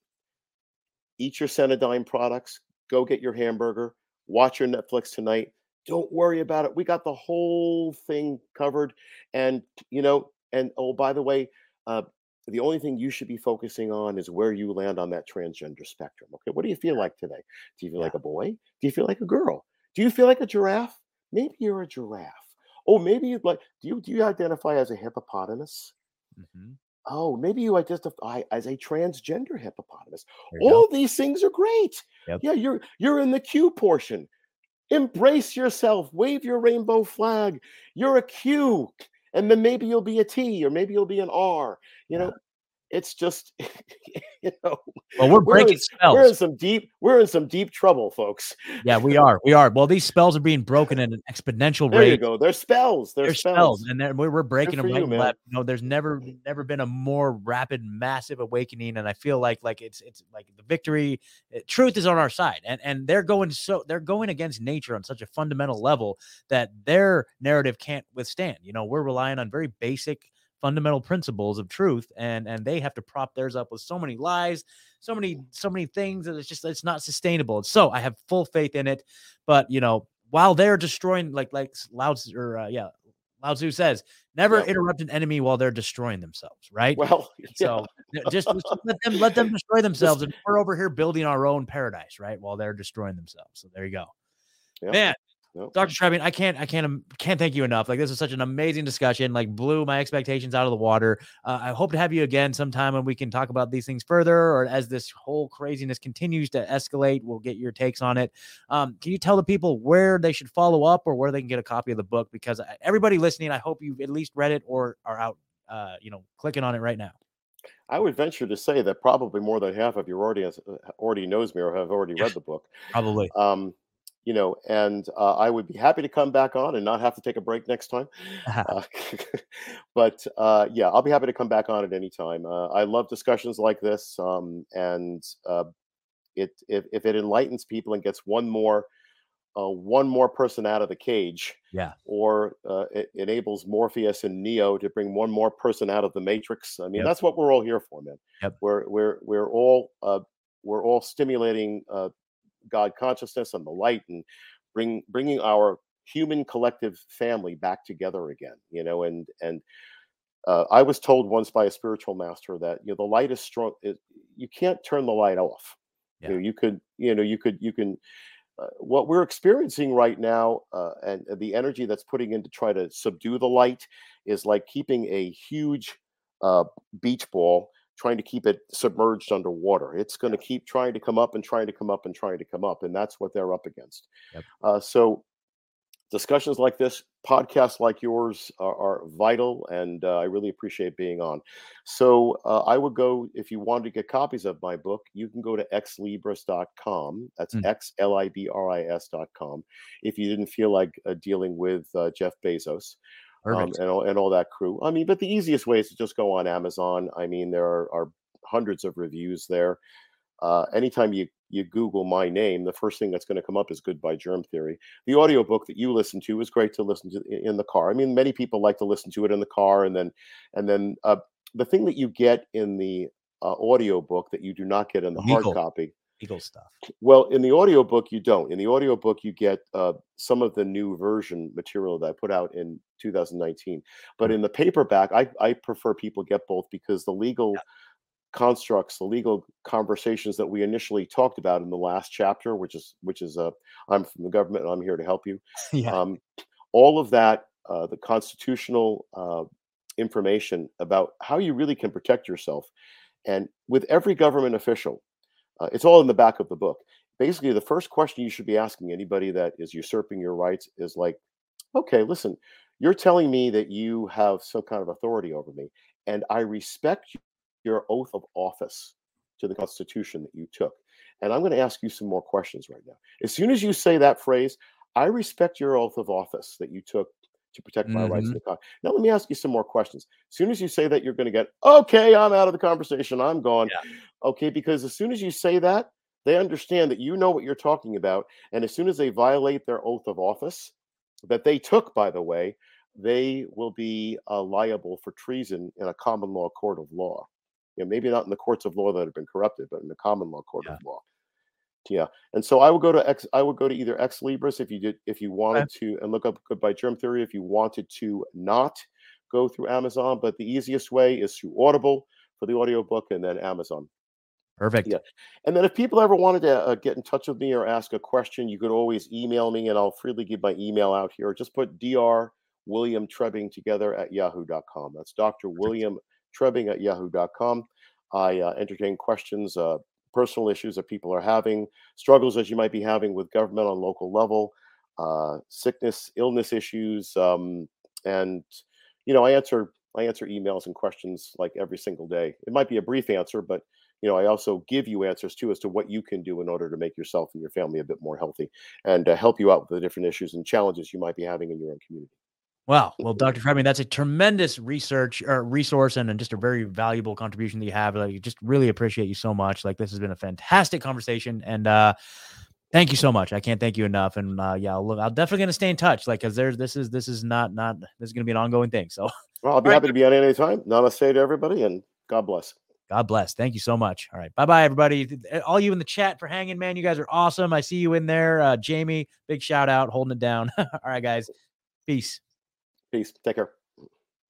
B: Eat your Cenedyne products. Go get your hamburger. Watch your Netflix tonight. Don't worry about it. We got the whole thing covered. And you know, and oh, by the way, uh, the only thing you should be focusing on is where you land on that transgender spectrum. Okay, what do you feel like today? Do you feel
A: Yeah.
B: like a boy? Do you feel like a girl? Do you feel like a giraffe? Maybe you're a giraffe. Oh, maybe you'd like. Do you do you identify as a hippopotamus?
A: Mhm.
B: Oh, maybe you identify as a transgender hippopotamus.
A: You go.
B: All these things are great.
A: Yep.
B: Yeah, you're you're in the Q portion. Embrace yourself. Wave your rainbow flag. You're a Q, and then maybe you'll be a T, or maybe you'll be an R. You
A: Yeah.
B: know, it's just you know
A: Well, we're
B: we're in,
A: breaking
B: we're in some deep we're in some deep trouble, folks.
A: Yeah, we are. We are. Well, these spells are being broken at an exponential
B: There you
A: rate.
B: go. They're spells. They're,
A: They're
B: spells.
A: spells, and we're, we're breaking them right
B: you,
A: left. You know, there's never never been a more rapid, massive awakening, and I feel like like it's it's like the victory, uh, truth is on our side, and and they're going so they're going against nature on such a fundamental level that their narrative can't withstand. You know, we're relying on very basic fundamental principles of truth and and they have to prop theirs up with so many lies so many so many things that it's just it's not sustainable so i have full faith in it but you know while they're destroying like like Lao Tzu, or uh, yeah Lao Tzu says never
B: Yeah.
A: interrupt an enemy while they're destroying themselves right
B: Well, yeah.
A: so just, just let them let them destroy themselves and we're over here building our own paradise right while they're destroying themselves so there you go
B: Yeah.
A: man
B: Nope.
A: Dr. Trebing, I can't, I can't, um, can't thank you enough. Like this is such an amazing discussion. Like blew my expectations out of the water. Uh, I hope to have you again sometime when we can talk about these things further, or as this whole craziness continues to escalate, we'll get your takes on it. Um, can you tell the people where they should follow up or where they can get a copy of the book? Because everybody listening, I hope you've at least read it or are out, uh, you know, clicking on it right now.
B: I would venture to say that probably more than half of your audience uh, already knows me or have already read the book.
A: Probably.
B: Um, you know, and uh, I would be happy to come back on and not have to take a break next time. Uh, but uh, yeah, I'll be happy to come back on at any time. Uh, I love discussions like this, um, and uh, it if, if it enlightens people and gets one more uh, one more person out of the cage,
A: Yeah.
B: or uh, it enables Morpheus and Neo to bring one more person out of the Matrix. I mean,
A: Yep.
B: that's what we're all here for, man.
A: Yep.
B: We're we're we're all uh, we're all stimulating uh, God consciousness and the light, and bring bringing our human collective family back together again. You know, and and uh, I was told once by a spiritual master that you know the light is strong. It, you can't turn the light off.
A: Yeah.
B: You, know, you could you know you could you can. Uh, what we're experiencing right now, uh, and and the energy that's putting in to try to subdue the light, is like keeping a huge uh, beach ball, trying to keep it submerged underwater. It's going to keep trying to come up and trying to come up and trying to come up, and that's what they're up against.
A: Yep.
B: Uh, so discussions like this, podcasts like yours are, are vital, and uh, I really appreciate being on. So uh, I would go if you wanted to get copies of my book, you can go to xlibris.com. That's
A: Mm.
B: x l i b r i s.com. If you didn't feel like uh, dealing with uh, Jeff Bezos um, and all and all that crew. I mean, but the easiest way is to just go on Amazon. I mean, there are, are hundreds of reviews there. Uh, anytime you you Google my name, the first thing that's going to come up is Goodbye Germ Theory. The audiobook that you listen to is great to listen to in the car. I mean, many people like to listen to it in the car, and then and then uh, the thing that you get in the uh, audiobook that you do not get in the hard
A: Legal.
B: copy.
A: Stuff.
B: Well, in the audiobook, you don't. In the audiobook, you get uh, some of the new version material that I put out in 2019. But
A: Mm.
B: in the paperback, I, I prefer people get both because the legal constructs, the legal conversations that we initially talked about in the last chapter, which is which is uh, I'm from the government and I'm here to help you.
A: yeah.
B: Um, all of that, uh, the constitutional uh, information about how you really can protect yourself, and with every government official, uh, it's all in the back of the book. Basically, the first question you should be asking anybody that is usurping your rights is like, okay, listen, you're telling me that you have some kind of authority over me, and I respect your oath of office to the Constitution that you took. And I'm going to ask you some more questions right now. As soon as you say that phrase, I respect your oath of office that you took to protect my rights in the con. Now, let me ask you some more questions. As soon as you say that, you're going to get, okay, I'm out of the conversation. I'm gone. Okay, because as soon as you say that, they understand that you know what you're talking about. And as soon as they violate their oath of office that they took, by the way, they will be uh, liable for treason in a common law court of law. You know, maybe not in the courts of law that have been corrupted, but in the common law court
A: Yeah.
B: of law. Yeah, and so I would go to X. I would go to either Xlibris if you did, if you wanted to, and look up Goodbye Germ Theory if you wanted to not go through Amazon. But the easiest way is through Audible for the audiobook, and then Amazon.
A: Perfect.
B: Yeah. And then if people ever wanted to uh, get in touch with me or ask a question, you could always email me, and I'll freely give my email out here. Just put Dr. William Trebing together at yahoo.com. That's Dr. William Trebing at yahoo.com. I uh, entertain questions, uh, personal issues that people are having, struggles that you might be having with government on local level, uh, sickness, illness issues, um, and you know, I answer I answer emails and questions like every single day. It might be a brief answer, but you know, I also give you answers too as to what you can do in order to make yourself and your family a bit more healthy and uh, help you out with the different issues and challenges you might be having in your own community.
A: Wow. Well, Dr. Trebing, that's a tremendous research or resource and, and just a very valuable contribution that you have. Like, just really appreciate you so much. Like, this has been a fantastic conversation. And uh thank you so much. I can't thank you enough. And uh yeah, I'll, I'm definitely gonna stay in touch. Like, cause there's this is this is not not this is gonna be an ongoing thing. So
B: Well, I'll be
A: All right.
B: happy to be on any time. Namaste to everybody, and God bless.
A: God bless. Thank you so much. All right. Bye bye, everybody. All you in the chat for hanging, man. You guys are awesome. I see you in there. Uh Jamie, big shout out, holding it down. All right, guys. Peace.
B: Peace. Take care.